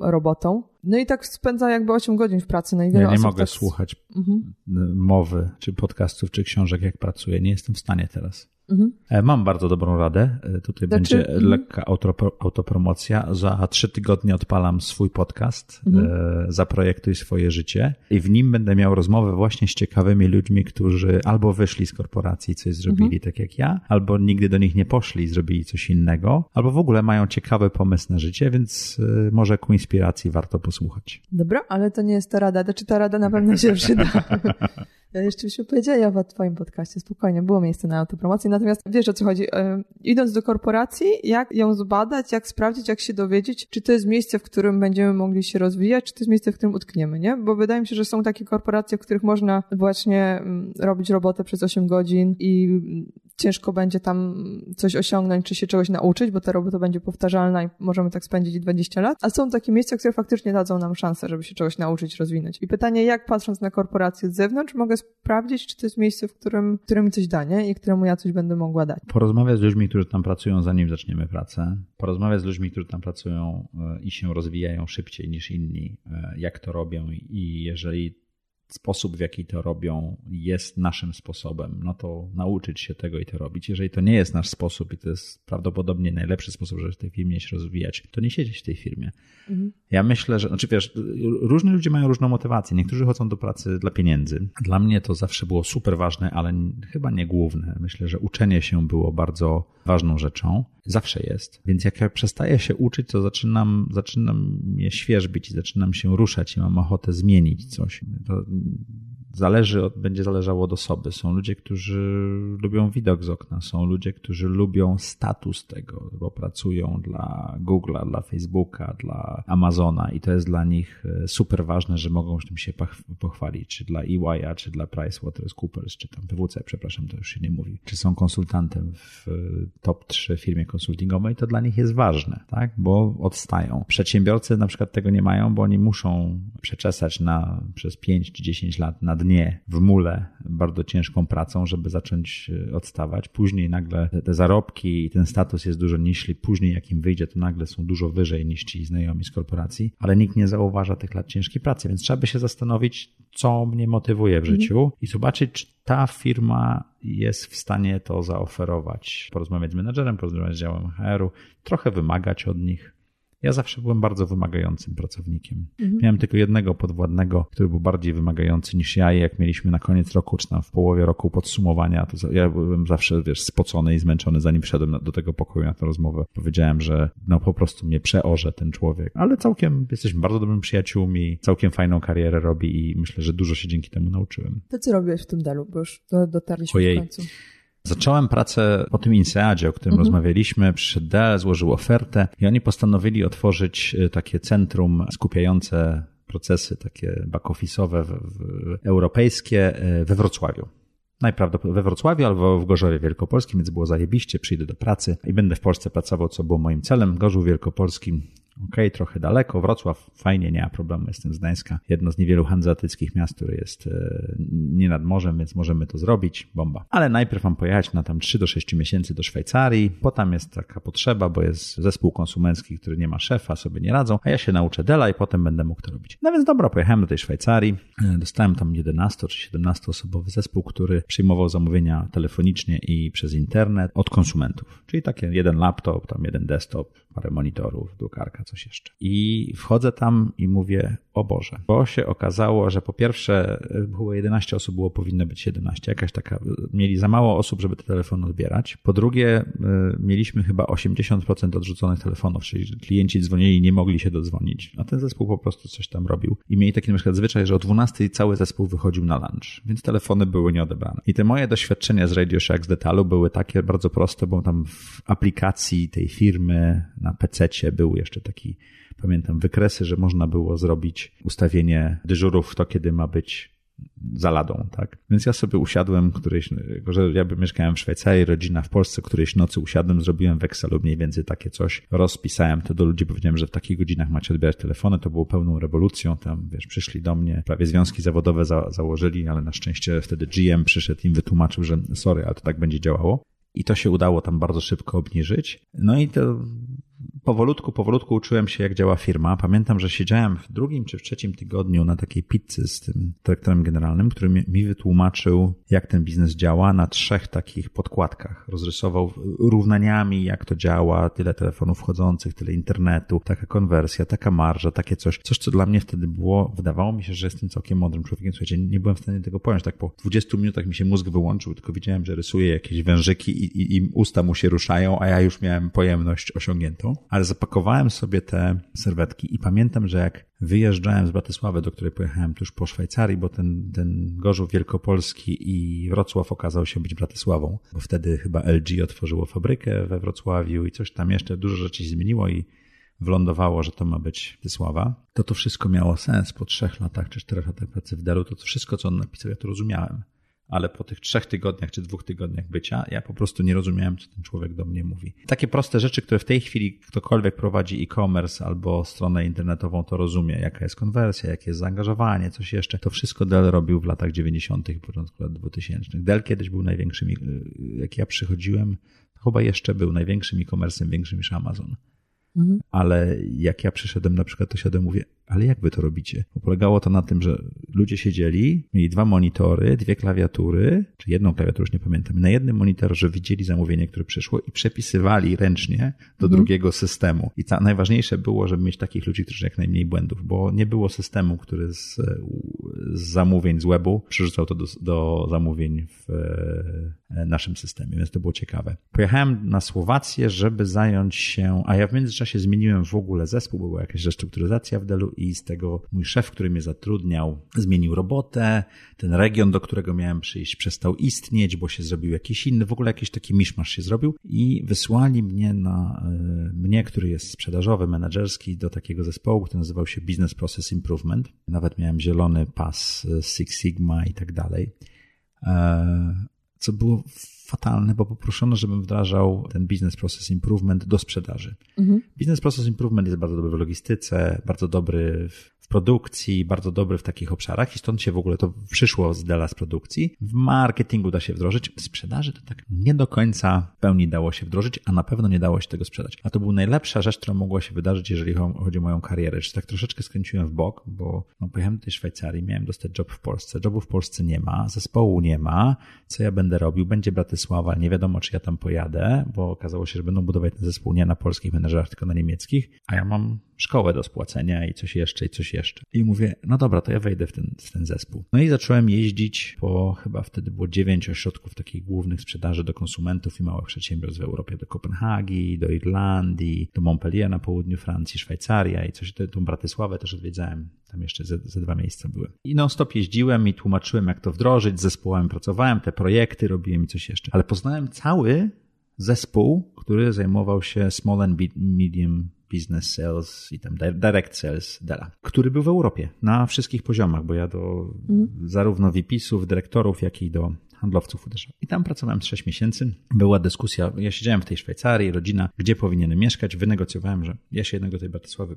robotą. No i tak spędza jakby 8 godzin w pracy. No i wiele Ja nie mogę tak... słuchać Mhm. mowy, czy podcastów, czy książek, jak pracuję. Nie jestem w stanie teraz. Mhm. E, Mam bardzo dobrą radę. E, Tutaj Znaczy- będzie mhm. lekka autopro, autopromocja. Za trzy tygodnie odpalam swój podcast Mhm. e, Zaprojektuj swoje życie i w nim będę miał rozmowę właśnie z ciekawymi ludźmi, którzy albo wyszli z korporacji, coś zrobili Mhm. tak jak ja, albo nigdy do nich nie poszli i zrobili coś innego, albo w ogóle mają ciekawy pomysł na życie, więc może ku inspiracji warto posłuchać. Dobra, ale to nie jest ta rada. Znaczy ta rada na pewno się *laughs* przyda. Ja jeszcze byś opowiedziała o twoim podcaście, spokojnie, było miejsce na autopromocję, natomiast wiesz o co chodzi. E, Idąc do korporacji, jak ją zbadać, jak sprawdzić, jak się dowiedzieć, czy to jest miejsce, w którym będziemy mogli się rozwijać, czy to jest miejsce, w którym utkniemy, nie? Bo wydaje mi się, że są takie korporacje, w których można właśnie mm, robić robotę przez 8 godzin i ciężko będzie tam coś osiągnąć, czy się czegoś nauczyć, bo ta robota będzie powtarzalna i możemy tak spędzić 20 lat. A są takie miejsca, które faktycznie dadzą nam szansę, żeby się czegoś nauczyć, rozwinąć. I pytanie, jak patrząc na korporację z zewnątrz, mogę sprawdzić, czy to jest miejsce, w którym, które mi coś da, nie? I któremu ja coś będę mogła dać. Porozmawiać z ludźmi, którzy tam pracują, zanim zaczniemy pracę. Porozmawiać z ludźmi, którzy tam pracują e, i się rozwijają szybciej niż inni, e, jak to robią i jeżeli sposób, w jaki to robią, jest naszym sposobem, no to nauczyć się tego i to robić. Jeżeli to nie jest nasz sposób i to jest prawdopodobnie najlepszy sposób, żeby w tej firmie się rozwijać, to nie siedzieć w tej firmie. Ja myślę, że, znaczy wiesz, różni ludzie mają różną motywację. Niektórzy chodzą do pracy dla pieniędzy. Dla mnie to zawsze było super ważne, ale chyba nie główne. Myślę, że uczenie się było bardzo ważną rzeczą. Zawsze jest. Więc jak ja przestaję się uczyć, to zaczynam, zaczynam mnie świeżbić i zaczynam się ruszać i mam ochotę zmienić coś. To zależy, będzie zależało od osoby. Są ludzie, którzy lubią widok z okna, są ludzie, którzy lubią status tego, bo pracują dla Google'a, dla Facebooka, dla Amazona i to jest dla nich e, super ważne, że mogą tym się pochwalić, czy dla EY'a, czy dla PricewaterhouseCoopers, czy tam PwC, przepraszam, to już się nie mówi, czy są konsultantem w e, top 3 firmie konsultingowej, to dla nich jest ważne, tak, bo odstają. Przedsiębiorcy na przykład tego nie mają, bo oni muszą przeczesać na, przez 5 czy 10 lat na dnie, w mule, bardzo ciężką pracą, żeby zacząć e, odstawać. Później nagle te, zarobki i ten status jest dużo niższy. Później jak im wyjdzie, to nagle są dużo wyżej niż ci znajomi z korporacji, ale nikt nie zauważa tych lat ciężkiej pracy, więc trzeba by się zastanowić, co mnie motywuje w życiu i zobaczyć, czy ta firma jest w stanie to zaoferować. Porozmawiać z menedżerem, porozmawiać z działem HR-u, trochę wymagać od nich. Ja zawsze byłem bardzo wymagającym pracownikiem. Miałem tylko jednego podwładnego, który był bardziej wymagający niż ja i jak mieliśmy na koniec roku, czy tam w połowie roku podsumowania, to ja byłem zawsze, wiesz, spocony i zmęczony, zanim wszedłem do tego pokoju na tę rozmowę. Powiedziałem, że no po prostu mnie przeorze ten człowiek. Ale całkiem, jesteśmy bardzo dobrymi przyjaciółmi, całkiem fajną karierę robi i myślę, że dużo się dzięki temu nauczyłem. To co robiłeś w tym dalu, bo już do, dotarliśmy Ojej. w końcu. Zacząłem pracę po tym INSEADzie, o którym rozmawialiśmy. Przyszedł złożył ofertę i oni postanowili otworzyć y, takie centrum skupiające procesy takie back-office'owe europejskie y, we Wrocławiu. Najprawdopodobniej we Wrocławiu albo w Gorzowie Wielkopolskim, więc było zajebiście, przyjdę do pracy i będę w Polsce pracował, co było moim celem. Gorzów Wielkopolski, okej, trochę daleko. Wrocław, fajnie, nie ma problemu, jestem z Gdańska. Jedno z niewielu hanzeatyckich miast, które jest e, nie nad morzem, więc możemy to zrobić, bomba. Ale najpierw mam pojechać na tam 3 do 6 miesięcy do Szwajcarii, potem jest taka potrzeba, bo jest zespół konsumencki, który nie ma szefa, sobie nie radzą, a ja się nauczę Dela i potem będę mógł to robić. No więc dobra, pojechałem do tej Szwajcarii, E, dostałem tam 11 czy 17 osobowy zespół, który przyjmował zamówienia telefonicznie i przez internet od konsumentów. Czyli takie jeden laptop, tam jeden desktop, parę monitorów, drukarka, coś jeszcze. I wchodzę tam i mówię, o Boże. Bo się okazało, że po pierwsze było 11 osób, było powinno być 17, jakaś taka, mieli za mało osób, żeby te telefony odbierać. Po drugie, mieliśmy chyba 80% odrzuconych telefonów, czyli klienci dzwonili nie mogli się dodzwonić, a ten zespół po prostu coś tam robił. I mieli taki na przykład zwyczaj, że o 12 cały zespół wychodził na lunch, więc telefony były nieodebrane. I te moje doświadczenia z Radio Shack z detalu były takie bardzo proste, bo tam w aplikacji tej firmy na PC był jeszcze taki pamiętam wykresy, że można było zrobić ustawienie dyżurów w to, kiedy ma być za ladą, tak? Więc ja sobie usiadłem którejś, że ja mieszkałem w Szwajcarii, rodzina w Polsce, którejś nocy usiadłem, zrobiłem weksel lub mniej więcej takie coś, rozpisałem to do ludzi, powiedziałem, że w takich godzinach macie odbierać telefony, to było pełną rewolucją, tam wiesz, przyszli do mnie, prawie związki zawodowe za, założyli, ale na szczęście wtedy GM przyszedł im wytłumaczył, że sorry, ale to tak będzie działało. I to się udało tam bardzo szybko obniżyć. No i to powolutku, powolutku uczyłem się, jak działa firma. Pamiętam, że siedziałem w drugim czy w trzecim tygodniu na takiej pizzy z tym dyrektorem generalnym, który mi wytłumaczył, jak ten biznes działa na trzech takich podkładkach. Rozrysował równaniami, jak to działa, tyle telefonów wchodzących, tyle internetu, taka konwersja, taka marża, takie coś. Coś, co dla mnie wtedy było, wydawało mi się, że jestem całkiem mądrym człowiekiem. Słuchajcie, nie byłem w stanie tego pojąć. Tak po 20 minutach mi się mózg wyłączył, tylko widziałem, że rysuje jakieś wężyki i, i, i usta mu się ruszają, a ja już miałem pojemność osiągniętą ale zapakowałem sobie te serwetki i pamiętam, że jak wyjeżdżałem z Bratysławy, do której pojechałem tuż po Szwajcarii, bo ten, ten Gorzów Wielkopolski i Wrocław okazał się być Bratysławą, bo wtedy chyba LG otworzyło fabrykę we Wrocławiu i coś tam jeszcze, dużo rzeczy się zmieniło i wlądowało, że to ma być Wysława, to to wszystko miało sens. Po trzech latach czy czterech latach pracy w Delu, to, to wszystko, co on napisał, ja to rozumiałem ale po tych trzech tygodniach czy dwóch tygodniach bycia, ja po prostu nie rozumiałem, co ten człowiek do mnie mówi. Takie proste rzeczy, które w tej chwili ktokolwiek prowadzi e-commerce albo stronę internetową, to rozumie, jaka jest konwersja, jakie jest zaangażowanie, coś jeszcze. To wszystko Dell robił w latach 90., początku lat 2000. Dell kiedyś był największym, jak ja przychodziłem, chyba jeszcze był największym e-commerce'em, większym niż Amazon. Mhm. Ale jak ja przyszedłem na przykład, to siadłem mówię, ale jak wy to robicie? Bo polegało to na tym, że ludzie siedzieli, mieli dwa monitory, dwie klawiatury, czy jedną klawiaturę, już nie pamiętam. Na jednym monitorze widzieli zamówienie, które przyszło i przepisywali ręcznie do mhm. drugiego systemu. I ta, najważniejsze było, żeby mieć takich ludzi, którzy jak najmniej błędów, bo nie było systemu, który z, z zamówień z webu przerzucał to do, do zamówień w e, naszym systemie, więc to było ciekawe. Pojechałem na Słowację, żeby zająć się, a ja w międzyczasie zmieniłem w ogóle zespół, była jakaś restrukturyzacja w Delu i z tego mój szef, który mnie zatrudniał, zmienił robotę. Ten region, do którego miałem przyjść, przestał istnieć, bo się zrobił jakiś inny, w ogóle jakiś taki miszmasz się zrobił i wysłali mnie na, e, mnie, który jest sprzedażowy, menedżerski, do takiego zespołu, który nazywał się Business Process Improvement. Nawet miałem zielony pas e, Six Sigma i tak dalej. E, co było fatalne, bo poproszono, żebym wdrażał ten business process improvement do sprzedaży. Mhm. Business process improvement jest bardzo dobry w logistyce, bardzo dobry w produkcji, bardzo dobry w takich obszarach i stąd się w ogóle to przyszło z Dela z produkcji. W marketingu da się wdrożyć, w sprzedaży to tak nie do końca w pełni dało się wdrożyć, a na pewno nie dało się tego sprzedać. A to była najlepsza rzecz, która mogła się wydarzyć, jeżeli chodzi o moją karierę. Czy tak troszeczkę skręciłem w bok, bo no, pojechałem do tej Szwajcarii, miałem dostać job w Polsce. Jobu w Polsce nie ma, zespołu nie ma. Co ja będę robił? Będzie Bratysława, nie wiadomo, czy ja tam pojadę, bo okazało się, że będą budować ten zespół nie na polskich menedżerach, tylko na niemieckich, a ja mam szkołę do spłacenia i coś jeszcze, i coś jeszcze. I mówię, no dobra, to ja wejdę w ten, w ten zespół. No i zacząłem jeździć po chyba wtedy było dziewięć ośrodków takich głównych sprzedaży do konsumentów i małych przedsiębiorstw w Europie, do Kopenhagi, do Irlandii, do Montpellier na południu Francji, Szwajcaria i coś, tą Bratysławę też odwiedzałem. Tam jeszcze ze, dwa miejsca były. I non-stop jeździłem i tłumaczyłem, jak to wdrożyć, z zespołami pracowałem, te projekty robiłem i coś jeszcze. Ale poznałem cały zespół, który zajmował się small and medium business sales i tam direct sales Dela, który był w Europie na wszystkich poziomach, bo ja do mm. zarówno VP-sów, dyrektorów, jak i do handlowców uderzał. I tam pracowałem 6 miesięcy. Była dyskusja, ja siedziałem w tej Szwajcarii, rodzina, gdzie powinienem mieszkać. Wynegocjowałem, że ja się jednego tej Bratysławy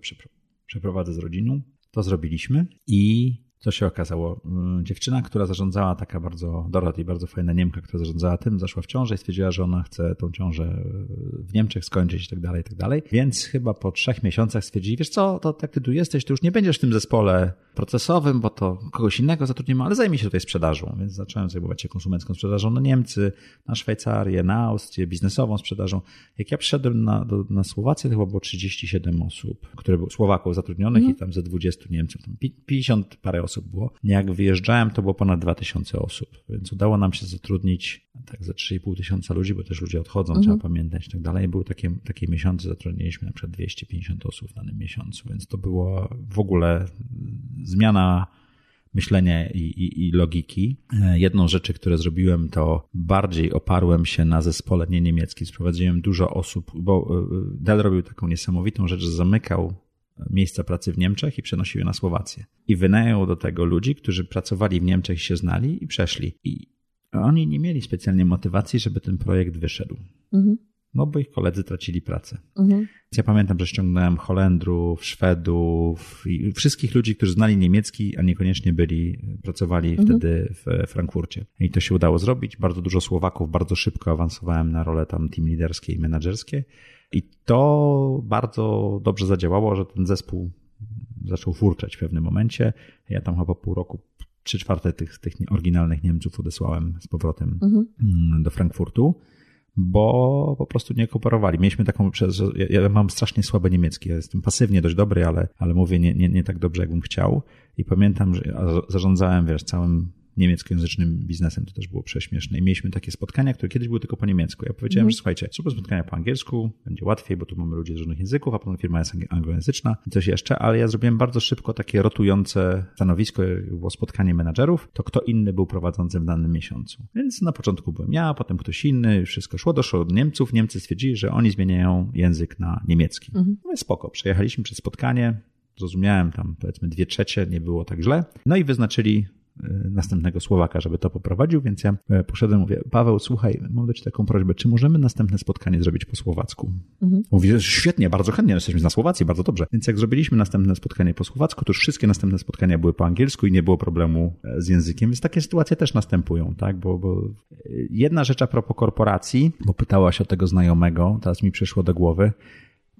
przeprowadzę z rodziną. To zrobiliśmy i Co się okazało? Mm, dziewczyna, która zarządzała, taka bardzo Dorothy, bardzo fajna Niemka, która zarządzała tym, zaszła w ciążę i stwierdziła, że ona chce tą ciążę w Niemczech skończyć i tak dalej, i tak dalej. Więc chyba po trzech miesiącach stwierdzili, wiesz co, to jak ty tu jesteś, to już nie będziesz w tym zespole procesowym, bo to kogoś innego zatrudnimy, ale zajmij się tutaj sprzedażą. Więc zacząłem zajmować się konsumencką sprzedażą na Niemcy, na Szwajcarię, na Austrię, biznesową sprzedażą. Jak ja przyszedłem na, do, na Słowację, to chyba było 37 osób, które były Słowaków zatrudnionych mm. i tam ze 20 Niemców, tam 50 parę osób było. Jak wyjeżdżałem, to było ponad 2000 osób, więc udało nam się zatrudnić tak ze 3,5 tysiąca ludzi, bo też ludzie odchodzą, mm. trzeba pamiętać i tak dalej. Były takie, takie miesiące, zatrudniliśmy na przykład 250 osób w danym miesiącu, więc to było w ogóle zmiana myślenia i, i, i, logiki. Jedną z rzeczy, które zrobiłem, to bardziej oparłem się na zespole nie niemieckim. Sprowadziłem dużo osób, bo e, Dell robił taką niesamowitą rzecz, że zamykał miejsca pracy w Niemczech i przenosił je na Słowację. I wynajął do tego ludzi, którzy pracowali w Niemczech i się znali i przeszli. I oni nie mieli specjalnie motywacji, żeby ten projekt wyszedł. Mhm no bo ich koledzy tracili pracę. Mhm. Ja pamiętam, że ściągnąłem Holendrów, Szwedów i wszystkich ludzi, którzy znali niemiecki, a niekoniecznie byli, pracowali mhm. wtedy w Frankfurcie. I to się udało zrobić. Bardzo dużo Słowaków, bardzo szybko awansowałem na role tam team liderskie i menedżerskie. I to bardzo dobrze zadziałało, że ten zespół zaczął furczeć w pewnym momencie. Ja tam chyba pół roku trzy czwarte tych, tych oryginalnych Niemców odesłałem z powrotem mhm. do Frankfurtu bo po prostu nie kooperowali. Mieliśmy taką, ja, ja mam strasznie słabe niemiecki, ja jestem pasywnie dość dobry, ale, ale mówię nie, nie, nie tak dobrze, jakbym chciał. I pamiętam, że zarządzałem, wiesz, całym niemieckojęzycznym biznesem, to też było prześmieszne. I mieliśmy takie spotkania, które kiedyś były tylko po niemiecku. Ja powiedziałem, mm. że słuchajcie, zróbmy spotkania po angielsku, będzie łatwiej, bo tu mamy ludzi z różnych języków, a potem firma jest anglojęzyczna i coś jeszcze, ale ja zrobiłem bardzo szybko takie rotujące stanowisko, było spotkanie menadżerów, to kto inny był prowadzącym w danym miesiącu. Więc na początku byłem ja, potem ktoś inny, wszystko szło, doszło od Niemców, Niemcy stwierdzili, że oni zmieniają język na niemiecki. Mm. No spoko, przejechaliśmy przez spotkanie, zrozumiałem tam powiedzmy dwie trzecie, nie było tak źle. No i wyznaczyli następnego Słowaka, żeby to poprowadził, więc ja e, poszedłem mówię, Paweł, słuchaj, mam do Ciebie taką prośbę, czy możemy następne spotkanie zrobić po słowacku? Mhm. Mówi, świetnie, bardzo chętnie, jesteśmy na Słowacji, bardzo dobrze. Więc jak zrobiliśmy następne spotkanie po słowacku, to już wszystkie następne spotkania były po angielsku i nie było problemu e, z językiem, więc takie sytuacje też następują, tak? Bo, bo jedna rzecz a propos korporacji, bo pytałaś o tego znajomego, teraz mi przyszło do głowy,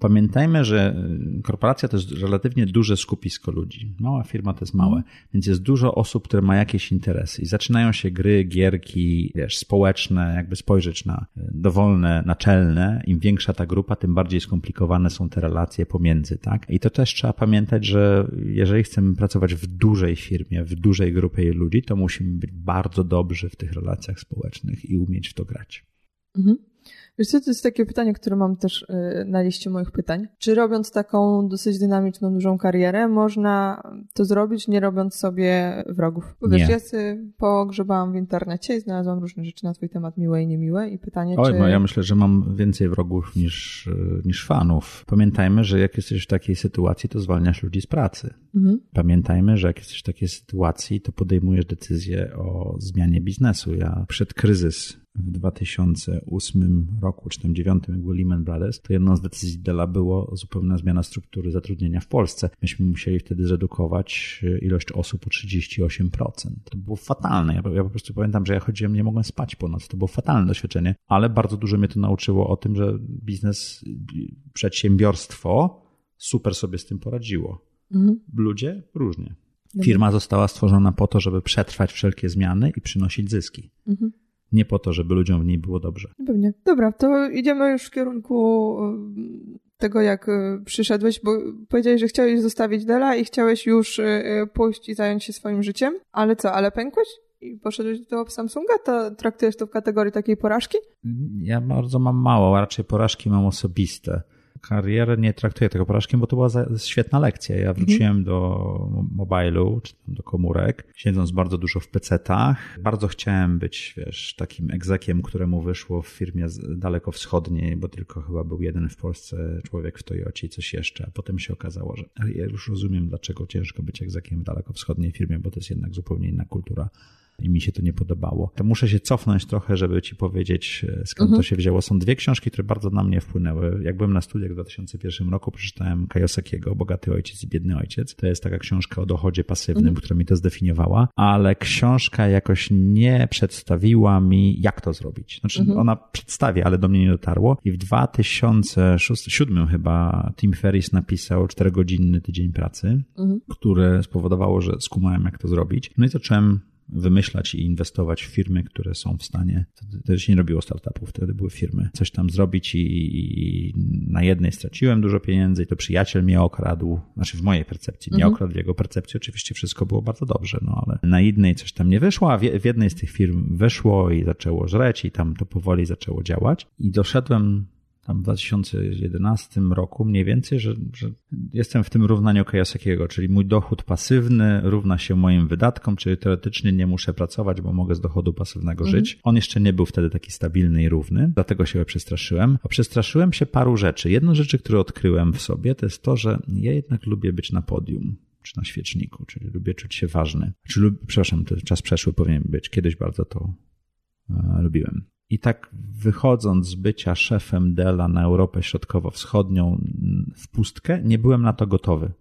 Pamiętajmy, że y, korporacja to jest relatywnie duże skupisko ludzi. Mała firma to jest małe, mm. więc jest dużo osób, które ma jakieś interesy i zaczynają się gry, gierki, wiesz, społeczne, jakby spojrzeć na y, dowolne, naczelne. Im większa ta grupa, tym bardziej skomplikowane są te relacje pomiędzy, tak? I to też trzeba pamiętać, że jeżeli chcemy pracować w dużej firmie, w dużej grupie ludzi, to musimy być bardzo dobrzy w tych relacjach społecznych i umieć w to grać. Mhm. Wiesz co, to jest takie pytanie, które mam też y, na liście moich pytań. Czy robiąc taką dosyć dynamiczną, dużą karierę, można to zrobić, nie robiąc sobie wrogów? Bo wiesz, nie. ja pogrzebałam w internecie i znalazłam różne rzeczy na twój temat, miłe i niemiłe i pytanie, Oj, czy... ja myślę, że mam więcej wrogów niż, y, niż fanów. Pamiętajmy, że jak jesteś w takiej sytuacji, to zwalniasz ludzi z pracy. Mhm. Pamiętajmy, że jak jesteś w takiej sytuacji, to podejmujesz decyzję o zmianie biznesu. Ja przed kryzys w 2008 roku, czy tam 2009, jak był Lehman Brothers, to jedną z decyzji Dela było zupełna zmiana struktury zatrudnienia w Polsce. Myśmy musieli wtedy zredukować e, ilość osób o 38%. To było fatalne. Ja, ja po prostu pamiętam, że ja chodziłem, nie mogłem spać po nocy. To było fatalne doświadczenie, ale bardzo dużo mnie to nauczyło o tym, że biznes, przedsiębiorstwo super sobie z tym poradziło. Mhm. Ludzie różnie. Firma została stworzona po to, żeby przetrwać wszelkie zmiany i przynosić zyski. Mhm nie po to, żeby ludziom w niej było dobrze. Pewnie. Dobra, to idziemy już w kierunku e, tego, jak e, przyszedłeś, bo powiedziałeś, że chciałeś zostawić Dela i chciałeś już e, pójść i zająć się swoim życiem, ale co, ale pękłeś? I poszedłeś do tego Samsunga? To traktujesz to w kategorii takiej porażki? Ja bardzo mam mało, raczej porażki mam osobiste karierę nie traktuję tego porażkiem, bo to była świetna lekcja. Ja wróciłem mhm. do mobilu, czy do komórek, siedząc bardzo dużo w PC-tach. Bardzo chciałem być, wiesz, takim egzekiem, któremu wyszło w firmie dalekowschodniej, bo tylko chyba był jeden w Polsce człowiek w Toyocie i coś jeszcze. A potem się okazało, że ja już rozumiem, dlaczego ciężko być egzekiem w dalekowschodniej firmie, bo to jest jednak zupełnie inna kultura i mi się to nie podobało. To muszę się cofnąć trochę, żeby ci powiedzieć, e, skąd Mhm. to się wzięło. Są dwie książki, które bardzo na mnie wpłynęły. Jak byłem na studiach w 2001 roku, przeczytałem Kajosakiego, Bogaty Ojciec i Biedny Ojciec. To jest taka książka o dochodzie pasywnym, Mhm. która mi to zdefiniowała, ale książka jakoś nie przedstawiła mi, jak to zrobić. Znaczy, Mhm. ona przedstawia, ale do mnie nie dotarło. I w 2007 chyba Tim Ferriss napisał czterogodzinny tydzień pracy, Mhm. które spowodowało, że skumałem, jak to zrobić. No i zacząłem wymyślać i inwestować w firmy, które są w stanie, wtedy, się nie robiło startupów, wtedy były firmy, coś tam zrobić i, i na jednej straciłem dużo pieniędzy i to przyjaciel mnie okradł, znaczy w mojej percepcji, mnie Mhm. okradł, w jego percepcji oczywiście wszystko było bardzo dobrze, no ale na jednej coś tam nie wyszło, a w, w jednej z tych firm wyszło i zaczęło żreć i tam to powoli zaczęło działać i doszedłem tam w 2011 roku mniej więcej, że, że jestem w tym równaniu Kajasakiego, czyli mój dochód pasywny równa się moim wydatkom, czyli teoretycznie nie muszę pracować, bo mogę z dochodu pasywnego żyć. On jeszcze nie był wtedy taki stabilny i równy, dlatego się przestraszyłem. A przestraszyłem się paru rzeczy. Jedną rzeczy, które odkryłem w sobie, to jest to, że ja jednak lubię być na podium czy na świeczniku, czyli lubię czuć się ważny. Czy lub, przepraszam, to czas przeszły powinien być. Kiedyś bardzo to e, lubiłem. I tak wychodząc z bycia szefem Dela na Europę Środkowo-Wschodnią w pustkę, nie byłem na to gotowy.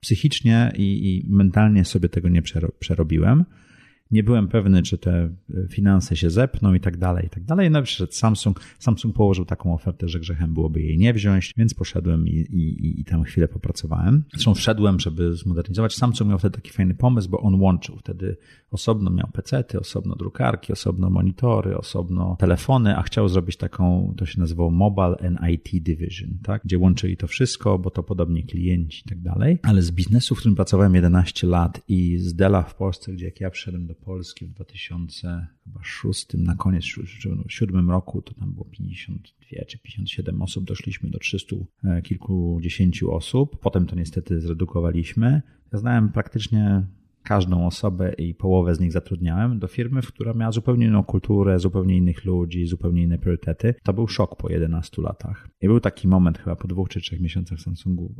Psychicznie i, i mentalnie sobie tego nie przero- przerobiłem. Nie byłem pewny, czy te e, finanse się zepną i tak dalej, i tak dalej. No przyszedł Samsung. Samsung położył taką ofertę, że grzechem byłoby jej nie wziąć, więc poszedłem i, i, i tam chwilę popracowałem. Zresztą wszedłem, żeby zmodernizować. Samsung miał wtedy taki fajny pomysł, bo on łączył. Wtedy osobno miał pecety, osobno drukarki, osobno monitory, osobno telefony, a chciał zrobić taką, to się nazywało Mobile and IT Division, tak? gdzie łączyli to wszystko, bo to podobnie klienci i tak dalej. Ale z biznesu, w którym pracowałem 11 lat i z Dela w Polsce, gdzie jak ja przyszedłem do Polski w 2006, na koniec, w siódmym roku, to tam było 52 czy 57 osób, doszliśmy do 300 e, kilkudziesięciu osób. Potem to niestety zredukowaliśmy. Ja znałem praktycznie każdą osobę i połowę z nich zatrudniałem do firmy, która miała zupełnie inną kulturę, zupełnie innych ludzi, zupełnie inne priorytety. To był szok po 11 latach. I był taki moment chyba po dwóch czy trzech miesiącach Samsungu,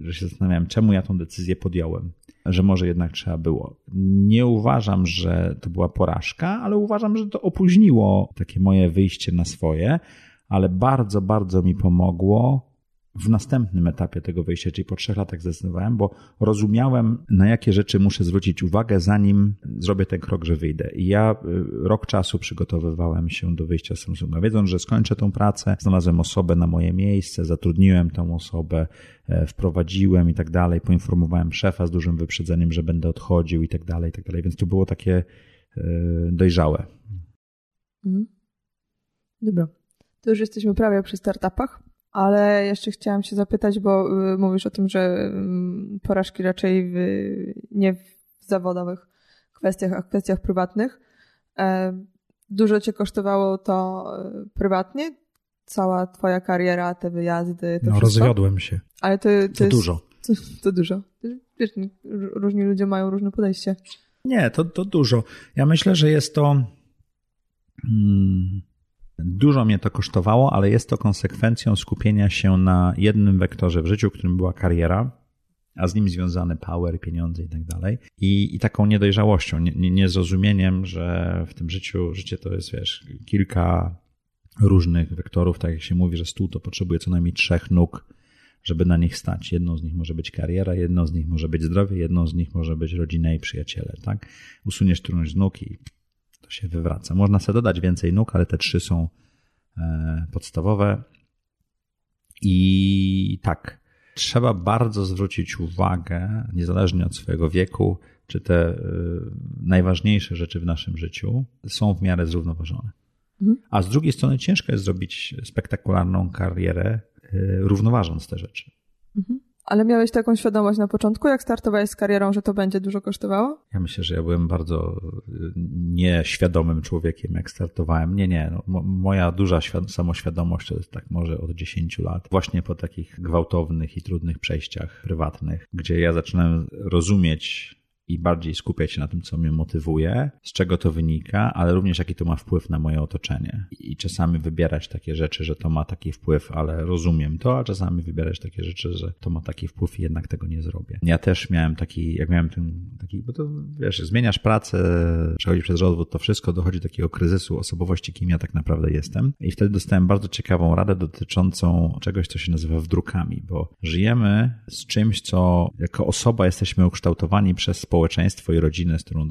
że się zastanawiałem, czemu ja tą decyzję podjąłem, że może jednak trzeba było. Nie uważam, że to była porażka, ale uważam, że to opóźniło takie moje wyjście na swoje, ale bardzo, bardzo mi pomogło w następnym etapie tego wyjścia, czyli po trzech latach zdecydowałem, bo rozumiałem, na jakie rzeczy muszę zwrócić uwagę, zanim zrobię ten krok, że wyjdę. I ja y, rok czasu przygotowywałem się do wyjścia z Samsunga. Wiedząc, że skończę tą pracę, znalazłem osobę na moje miejsce, zatrudniłem tą osobę, e, wprowadziłem i tak dalej, poinformowałem szefa z dużym wyprzedzeniem, że będę odchodził i tak dalej, i tak dalej. Więc to było takie e, dojrzałe. Mhm. Dobra. To już jesteśmy prawie przy startupach, ale jeszcze chciałam się zapytać, bo y, mówisz o tym, że mm, porażki raczej w, nie w zawodowych kwestiach, a w kwestiach prywatnych. E, Dużo cię kosztowało to e, prywatnie? Cała twoja kariera, te wyjazdy, to No, wszystko? rozwiodłem się. Ale to, to, To jest, dużo. To, *laughs* to dużo. Wiesz, różni ludzie mają różne podejście. Nie, to, to dużo. Ja myślę, że jest to. Hmm, dużo mnie to kosztowało, ale jest to konsekwencją skupienia się na jednym wektorze w życiu, którym była kariera, a z nim związane power, pieniądze i tak dalej. I, taką niedojrzałością, nie, nie, niezrozumieniem, że w tym życiu, życie to jest, wiesz, kilka różnych wektorów, tak jak się mówi, że stół to potrzebuje co najmniej trzech nóg, żeby na nich stać. Jedną z nich może być kariera, jedną z nich może być zdrowie, jedną z nich może być rodzina i przyjaciele, tak? Usuniesz którąś z nóg i to się wywraca. Można sobie dodać więcej nóg, ale te trzy są e, podstawowe. I tak, trzeba bardzo zwrócić uwagę, niezależnie od swojego wieku, czy te e, najważniejsze rzeczy w naszym życiu są w miarę zrównoważone. Mhm. A z drugiej strony ciężko jest zrobić spektakularną karierę, e, równoważąc te rzeczy. Mhm. Ale miałeś taką świadomość na początku, jak startowałeś z karierą, że to będzie dużo kosztowało? Ja myślę, że ja byłem bardzo y, nieświadomym człowiekiem, jak startowałem. Nie, nie. No, mo- moja duża świad- samoświadomość to jest tak może od 10 lat. Właśnie po takich gwałtownych i trudnych przejściach prywatnych, gdzie ja zaczynałem rozumieć, i bardziej skupiać się na tym, co mnie motywuje, z czego to wynika, ale również jaki to ma wpływ na moje otoczenie. I czasami wybierać takie rzeczy, że to ma taki wpływ, ale rozumiem to, a czasami wybierać takie rzeczy, że to ma taki wpływ i jednak tego nie zrobię. Ja też miałem taki, jak miałem ten, taki, bo to wiesz, zmieniasz pracę, przechodzisz przez rozwód, to wszystko dochodzi do takiego kryzysu osobowości, kim ja tak naprawdę jestem. I wtedy dostałem bardzo ciekawą radę dotyczącą czegoś, co się nazywa wdrukami, bo żyjemy z czymś, co jako osoba jesteśmy ukształtowani przez społeczeństwo i rodzinę, z którą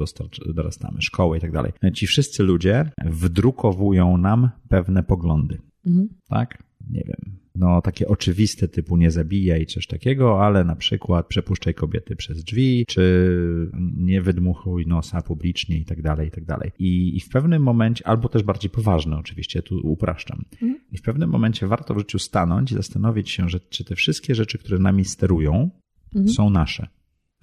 dorastamy, szkołę i tak dalej. Ci wszyscy ludzie wdrukowują nam pewne poglądy. Mhm. Tak? Nie wiem, no takie oczywiste typu nie zabijaj, coś takiego, ale na przykład przepuszczaj kobiety przez drzwi, czy nie wydmuchuj nosa publicznie i tak dalej, i tak dalej. I, w pewnym momencie, albo też bardziej poważne oczywiście, tu upraszczam. Mhm. I w pewnym momencie warto w życiu stanąć i zastanowić się, że czy te wszystkie rzeczy, które nami sterują, mhm. są nasze.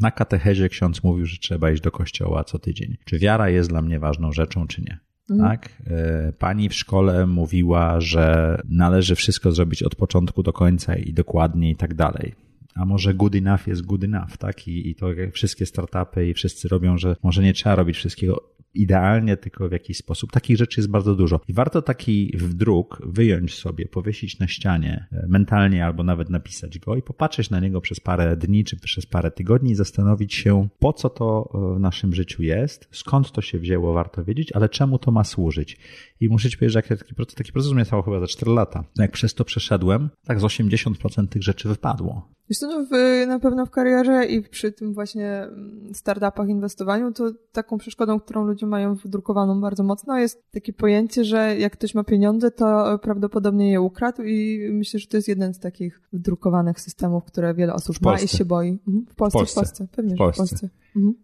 Na katechezie ksiądz mówił, że trzeba iść do kościoła co tydzień. Czy wiara jest dla mnie ważną rzeczą, czy nie? Mhm. Tak? E, pani w szkole mówiła, że należy wszystko zrobić od początku do końca i dokładnie i tak dalej. A może good enough jest good enough, tak? I, I to wszystkie startupy i wszyscy robią, że może nie trzeba robić wszystkiego idealnie, tylko w jakiś sposób. Takich rzeczy jest bardzo dużo. I warto taki wdruk wyjąć sobie, powiesić na ścianie e, mentalnie albo nawet napisać go i popatrzeć na niego przez parę dni czy przez parę tygodni i zastanowić się, po co to e, w naszym życiu jest, skąd to się wzięło, warto wiedzieć, ale czemu to ma służyć. I muszę ci powiedzieć, że taki proces, taki proces mnie trwał chyba za 4 lata. Jak przez to przeszedłem, tak z 80% tych rzeczy wypadło. Wiesz co, no w, na pewno w karierze i przy tym właśnie mm, startupach, inwestowaniu, to taką przeszkodą, którą ludzie mają wdrukowaną bardzo mocno, jest takie pojęcie, że jak ktoś ma pieniądze, to prawdopodobnie je ukradł i myślę, że to jest jeden z takich wdrukowanych systemów, które wiele osób ma i się boi. Mhm. W Polsce, w Polsce, w Polsce. pewnie, w Polsce. W Polsce. Mhm.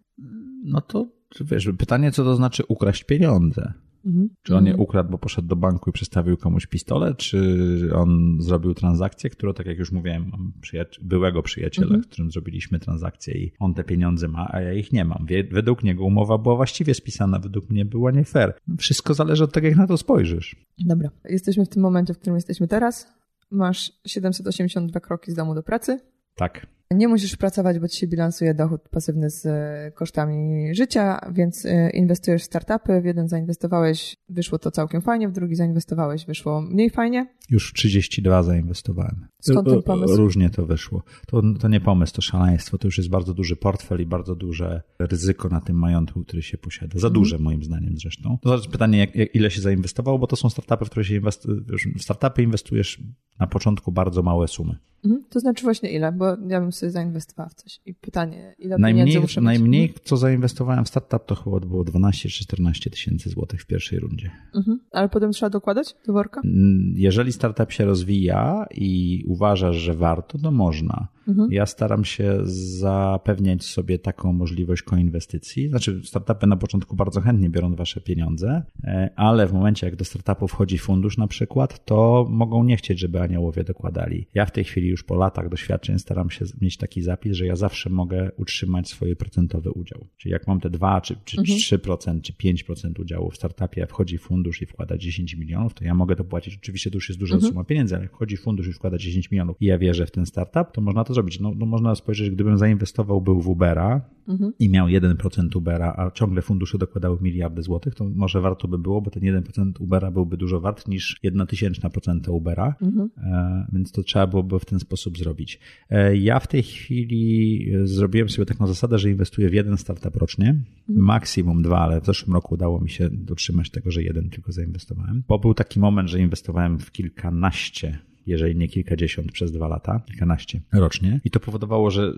No to wiesz, pytanie, co to znaczy ukraść pieniądze? Mhm. Czy on je mhm. ukradł, bo poszedł do banku i przestawił komuś pistolet, czy on zrobił transakcję, którą, tak jak już mówiłem, mam przyjaci byłego przyjaciela, mhm. którym zrobiliśmy transakcję i on te pieniądze ma, a ja ich nie mam. Według niego umowa była właściwie spisana, według mnie była nie fair. Wszystko zależy od tego, jak na to spojrzysz. Dobra. Jesteśmy w tym momencie, w którym jesteśmy teraz. Masz 782 kroki z domu do pracy. Tak. Nie musisz pracować, bo ci się bilansuje dochód pasywny z e, kosztami życia, więc e, inwestujesz w startupy. W jeden zainwestowałeś, wyszło to całkiem fajnie, w drugi zainwestowałeś, wyszło mniej fajnie. Już 32 zainwestowałem. Skąd ten pomysł? Różnie to wyszło. To, to nie pomysł, to szaleństwo. To już jest bardzo duży portfel i bardzo duże ryzyko na tym majątku, który się posiada. Za mm. duże moim zdaniem zresztą. To jest pytanie, jak, jak, ile się zainwestowało, bo to są startupy, w które się inwestujesz. W startupy inwestujesz na początku bardzo małe sumy. Mhm. To znaczy właśnie ile? Bo ja bym sobie zainwestowała w coś. I pytanie, ile najmniej, muszę Najmniej, mieć? co zainwestowałem w startup, to chyba było 12 czy 14 tysięcy złotych w pierwszej rundzie. Mhm. Ale potem trzeba dokładać do worka? Jeżeli startup się rozwija i uważasz, że warto, to można. Mhm. Ja staram się zapewniać sobie taką możliwość koinwestycji. Znaczy, startupy na początku bardzo chętnie biorą wasze pieniądze, e, ale w momencie, jak do startupu wchodzi fundusz na przykład, to mogą nie chcieć, żeby aniołowie dokładali. Ja w tej chwili już po latach doświadczeń staram się mieć taki zapis, że ja zawsze mogę utrzymać swój procentowy udział. Czyli jak mam te 2 czy, czy mhm. 3% czy 5% udziału w startupie, wchodzi fundusz i wkłada 10 milionów, to ja mogę to płacić. Oczywiście to już jest duża mhm. suma pieniędzy, ale jak wchodzi fundusz i wkłada 10 milionów i ja wierzę w ten startup, to można to zrobić. No, no można spojrzeć, gdybym zainwestował był w Ubera mhm. i miał 1% Ubera, a ciągle fundusze dokładały miliardy złotych, to może warto by było, bo ten 1% Ubera byłby dużo wart niż 1 tysięczna procenta Ubera, mhm. e, więc to trzeba byłoby w ten sposób zrobić. E, ja w tej chwili zrobiłem sobie taką zasadę, że inwestuję w jeden startup rocznie, mhm. maksimum dwa, ale w zeszłym roku udało mi się dotrzymać tego, że jeden tylko zainwestowałem. Bo był taki moment, że inwestowałem w kilkanaście jeżeli nie kilkadziesiąt przez dwa lata, kilkanaście rocznie. I to powodowało, że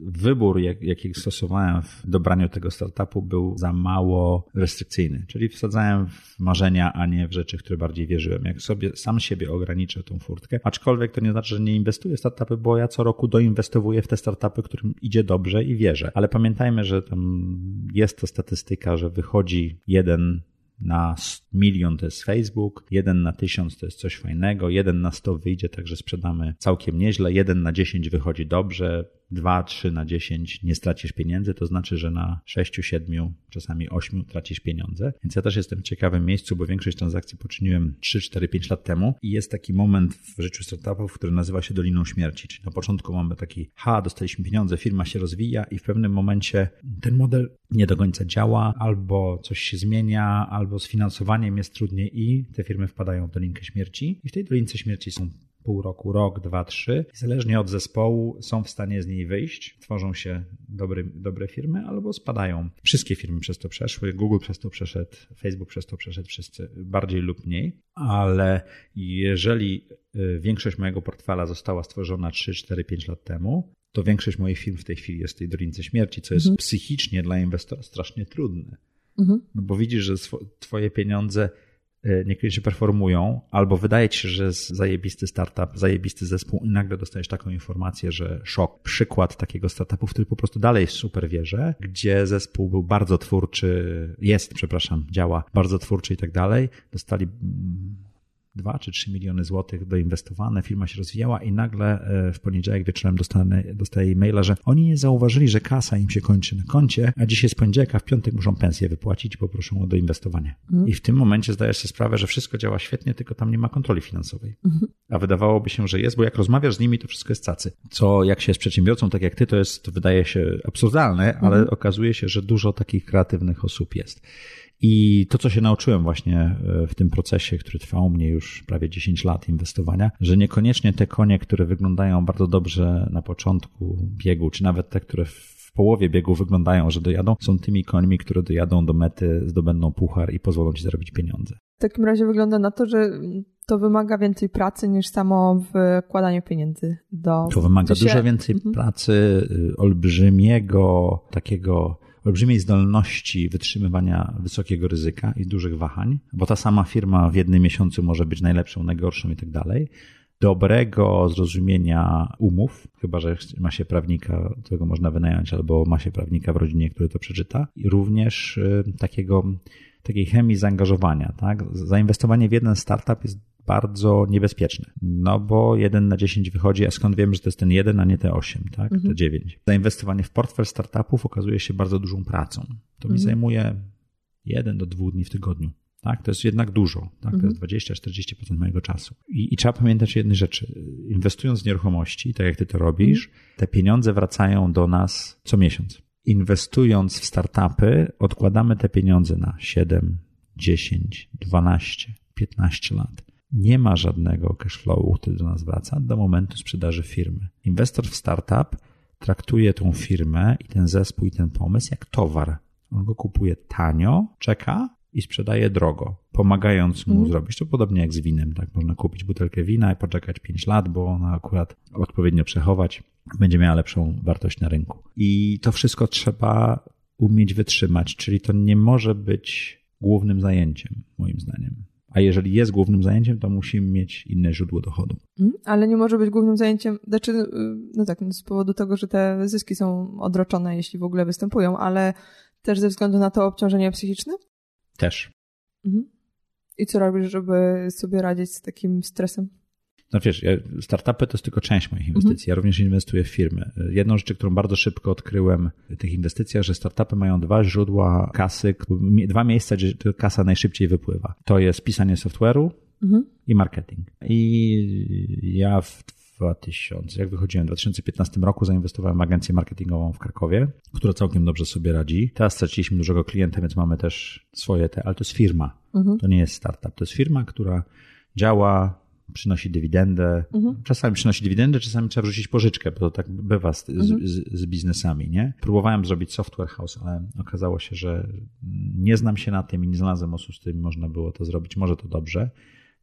wybór, jak, jaki stosowałem w dobraniu tego startupu, był za mało restrykcyjny. Czyli wsadzałem w marzenia, a nie w rzeczy, które bardziej wierzyłem. Jak sobie sam siebie ograniczę tą furtkę, aczkolwiek to nie znaczy, że nie inwestuję w startupy, bo ja co roku doinwestowuję w te startupy, którym idzie dobrze i wierzę. Ale pamiętajmy, że tam jest to statystyka, że wychodzi jeden na milion to jest Facebook, jeden na tysiąc to jest coś fajnego, jeden na sto wyjdzie, także sprzedamy całkiem nieźle, jeden na dziesięć wychodzi dobrze, 2, 3 na 10 nie stracisz pieniędzy, to znaczy, że na 6, 7, czasami 8 tracisz pieniądze. Więc ja też jestem w ciekawym miejscu, bo większość transakcji poczyniłem 3, 4, 5 lat temu i jest taki moment w życiu startupów, który nazywa się Doliną Śmierci. Czyli na początku mamy taki, ha, dostaliśmy pieniądze, firma się rozwija i w pewnym momencie ten model nie do końca działa, albo coś się zmienia, albo z finansowaniem jest trudniej i te firmy wpadają w Dolinkę Śmierci. I w tej Dolince Śmierci są pół roku, rok, dwa, trzy. Zależnie od zespołu są w stanie z niej wyjść, tworzą się dobre, dobre firmy albo spadają. Wszystkie firmy przez to przeszły, Google przez to przeszedł, Facebook przez to przeszedł, wszyscy bardziej lub mniej, ale jeżeli y, większość mojego portfela została stworzona 3, 4, 5 lat temu, to większość moich firm w tej chwili jest w tej dolince śmierci, co jest mhm. psychicznie dla inwestora strasznie trudne. Mhm. No bo widzisz, że twoje pieniądze E, niekoniecznie performują, albo wydaje ci się, że jest zajebisty startup, zajebisty zespół i nagle dostajesz taką informację, że szok. Przykład takiego startupu, który po prostu dalej super wierzę, gdzie zespół był bardzo twórczy, jest, przepraszam, działa bardzo twórczy i tak dalej. Dostali mm, 2 czy 3 miliony złotych doinwestowane, firma się rozwijała i nagle e, w poniedziałek wieczorem dostanę, dostaję e-maila, że oni nie zauważyli, że kasa im się kończy na koncie, a dzisiaj jest poniedziałek, a w piątek muszą pensję wypłacić i poproszą o doinwestowanie. Mhm. I w tym momencie zdajesz sobie sprawę, że wszystko działa świetnie, tylko tam nie ma kontroli finansowej. Mhm. A wydawałoby się, że jest, bo jak rozmawiasz z nimi, to wszystko jest cacy. Co jak się jest przedsiębiorcą, tak jak ty, to jest, to wydaje się absurdalne, ale mhm. okazuje się, że dużo takich kreatywnych osób jest. I to, co się nauczyłem właśnie e, w tym procesie, który trwał u mnie już prawie 10 lat inwestowania, że niekoniecznie te konie, które wyglądają bardzo dobrze na początku biegu, czy nawet te, które w połowie biegu wyglądają, że dojadą, są tymi końmi, które dojadą do mety, zdobędą puchar i pozwolą ci zarobić pieniądze. W takim razie wygląda na to, że to wymaga więcej pracy niż samo wkładanie pieniędzy do. To wymaga się... dużo więcej mhm. pracy, y, olbrzymiego takiego olbrzymiej zdolności wytrzymywania wysokiego ryzyka i dużych wahań, bo ta sama firma w jednym miesiącu może być najlepszą, najgorszą i tak dalej. Dobrego zrozumienia umów, chyba że ma się prawnika, którego można wynająć, albo ma się prawnika w rodzinie, który to przeczyta, i również y, takiego, takiej chemii zaangażowania. Tak? Zainwestowanie w jeden startup jest bardzo niebezpieczne. No bo jeden na 10 wychodzi, a skąd wiemy, że to jest ten jeden, a nie te 8, tak? Mhm. Te 9. Zainwestowanie w portfel startupów okazuje się bardzo dużą pracą. To mhm. mi zajmuje jeden do dwóch dni w tygodniu. Tak, to jest jednak dużo. Tak? To jest 20-40% mhm. mojego czasu. I, I, trzeba pamiętać o jednej rzeczy. Inwestując w nieruchomości, tak jak ty to robisz, mhm. te pieniądze wracają do nas co miesiąc. Inwestując w startupy, odkładamy te pieniądze na 7, 10, 12, 15 lat nie ma żadnego cashflowu, który do nas wraca do momentu sprzedaży firmy. Inwestor w startup traktuje tą firmę i ten zespół i ten pomysł jak towar. On go kupuje tanio, czeka i sprzedaje drogo, pomagając mu mm. zrobić to podobnie jak z winem. Tak? Można kupić butelkę wina i poczekać 5 lat, bo ona akurat odpowiednio przechować będzie miała lepszą wartość na rynku. I to wszystko trzeba umieć wytrzymać, czyli to nie może być głównym zajęciem, moim zdaniem. A jeżeli jest głównym zajęciem, to musimy mieć inne źródło dochodu. Mm, ale nie może być głównym zajęciem, znaczy, y, no tak, no z powodu tego, że te zyski są odroczone, jeśli w ogóle występują, ale też ze względu na to obciążenie psychiczne? Też. Mhm. I co robisz, żeby sobie radzić z takim stresem? No wiesz, startupy to jest tylko część moich inwestycji. Mhm. Ja również inwestuję w firmy. Jedną rzecz, którą bardzo szybko odkryłem w tych inwestycjach, że startupy mają dwa źródła kasy, dwa miejsca, gdzie kasa najszybciej wypływa. To jest pisanie software'u mhm. i marketing. I ja w 2000, jak wychodziłem w 2015 roku, zainwestowałem w agencję marketingową w Krakowie, która całkiem dobrze sobie radzi. Teraz straciliśmy dużego klienta, więc mamy też swoje te, ale to jest firma. Mhm. To nie jest startup. To jest firma, która działa przynosi dywidendę. Mhm. Czasami przynosi dywidendę, czasami trzeba wrzucić pożyczkę, bo to tak bywa z, mhm. z, z, biznesami, nie? Próbowałem zrobić software house, ale okazało się, że nie znam się na tym i nie znalazłem osób, z którymi można było to zrobić. Może to dobrze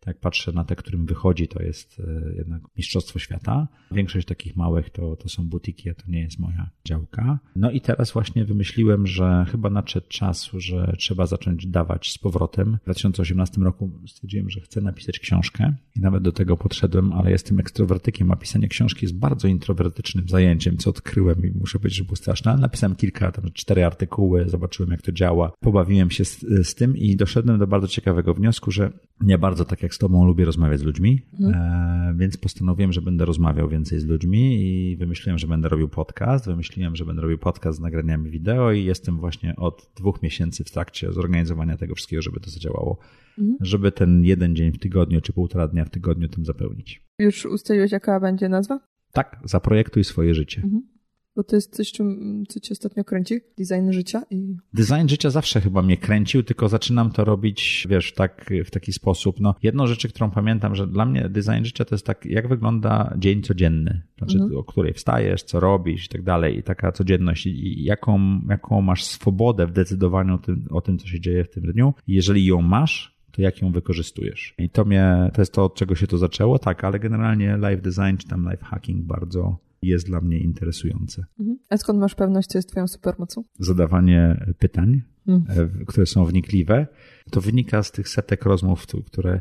jak patrzę na te, którym wychodzi, to jest e, jednak Mistrzostwo Świata. Większość takich małych to, to są butiki, a to nie jest moja działka. No i teraz właśnie wymyśliłem, że chyba nadszedł czas, że trzeba zacząć dawać z powrotem. W 2018 roku stwierdziłem, że chcę napisać książkę i nawet do tego podszedłem, ale jestem ekstrowertykiem, a pisanie książki jest bardzo introwertycznym zajęciem, co odkryłem i muszę powiedzieć, że było straszne, napisałem kilka, tam cztery artykuły, zobaczyłem jak to działa, pobawiłem się z, z tym i doszedłem do bardzo ciekawego wniosku, że nie bardzo tak jak jak z tobą lubię rozmawiać z ludźmi, mhm. e, więc postanowiłem, że będę rozmawiał więcej z ludźmi i wymyśliłem, że będę robił podcast. Wymyśliłem, że będę robił podcast z nagraniami wideo i jestem właśnie od dwóch miesięcy w trakcie zorganizowania tego wszystkiego, żeby to zadziałało. Mhm. Żeby ten jeden dzień w tygodniu czy półtora dnia w tygodniu tym zapełnić. Już ustaliłeś, jaka będzie nazwa? Tak, zaprojektuj swoje życie. Mhm. Bo to jest coś, czym, co cię ostatnio kręci? Design życia i... Design życia zawsze chyba mnie kręcił, tylko zaczynam to robić, wiesz, tak, w taki sposób. No, jedną rzecz, którą pamiętam, że dla mnie design życia to jest tak, jak wygląda dzień codzienny. Znaczy, mhm. o której wstajesz, co robisz i tak dalej. I taka codzienność. I jaką, jaką masz swobodę w decydowaniu o tym, o tym, co się dzieje w tym dniu. I jeżeli ją masz, to jak ją wykorzystujesz. I to mnie, to jest to, od czego się to zaczęło, tak, ale generalnie live design czy tam live hacking bardzo jest dla mnie interesujące. Mhm. A skąd masz pewność, co jest twoją supermocą? Zadawanie pytań, mhm. które są wnikliwe. To wynika z tych setek rozmów, które.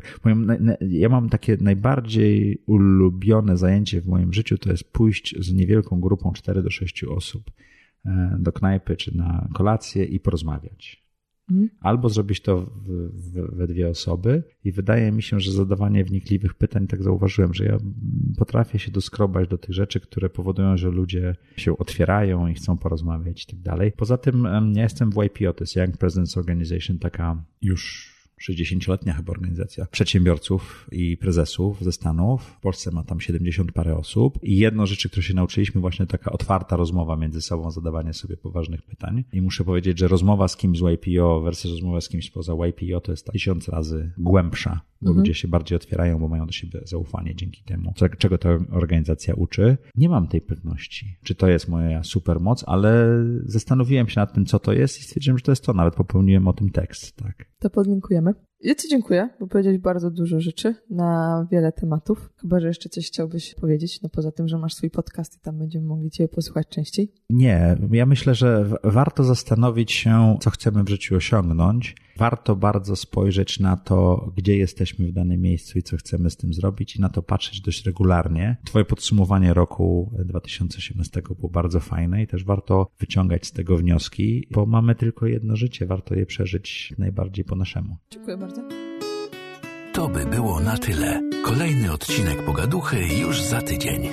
Ja mam takie najbardziej ulubione zajęcie w moim życiu, to jest pójść z niewielką grupą 4 do 6 osób e, do knajpy czy na kolację i porozmawiać. Mhm. Albo zrobić to w, w, we dwie osoby, i wydaje mi się, że zadawanie wnikliwych pytań, tak zauważyłem, że ja potrafię się doskrobać do tych rzeczy, które powodują, że ludzie się otwierają i chcą porozmawiać i tak dalej. Poza tym ja jestem w YPO, to jest Young Presidents Organization, taka już 60-letnia chyba organizacja przedsiębiorców i prezesów ze Stanów. W Polsce ma tam 70 parę osób. I jedno rzeczy, które się nauczyliśmy, właśnie taka otwarta rozmowa między sobą, zadawanie sobie poważnych pytań. I muszę powiedzieć, że rozmowa z kimś z YPO versus rozmowa z kimś spoza YPO to jest tysiąc razy głębsza, bo mhm. ludzie się bardziej otwierają, bo mają do siebie zaufanie dzięki temu, czego ta organizacja uczy. Nie mam tej pewności, czy to jest moja supermoc, ale zastanowiłem się nad tym, co to jest i stwierdziłem, że to jest to. Nawet popełniłem o tym tekst, tak. To podlinkujemy. Remember? Ja Ci dziękuję, bo powiedziałeś bardzo dużo rzeczy na wiele tematów. Chyba, że jeszcze coś chciałbyś powiedzieć, no poza tym, że masz swój podcast i tam będziemy mogli Ciebie posłuchać częściej. Nie, ja myślę, że warto zastanowić się, co chcemy w życiu osiągnąć. Warto bardzo spojrzeć na to, gdzie jesteśmy w danym miejscu i co chcemy z tym zrobić i na to patrzeć dość regularnie. Twoje podsumowanie roku 2018 było bardzo fajne i też warto wyciągać z tego wnioski, bo mamy tylko jedno życie, warto je przeżyć najbardziej po naszemu. Dziękuję bardzo. To by było na tyle. Kolejny odcinek Pogaduchy już za tydzień.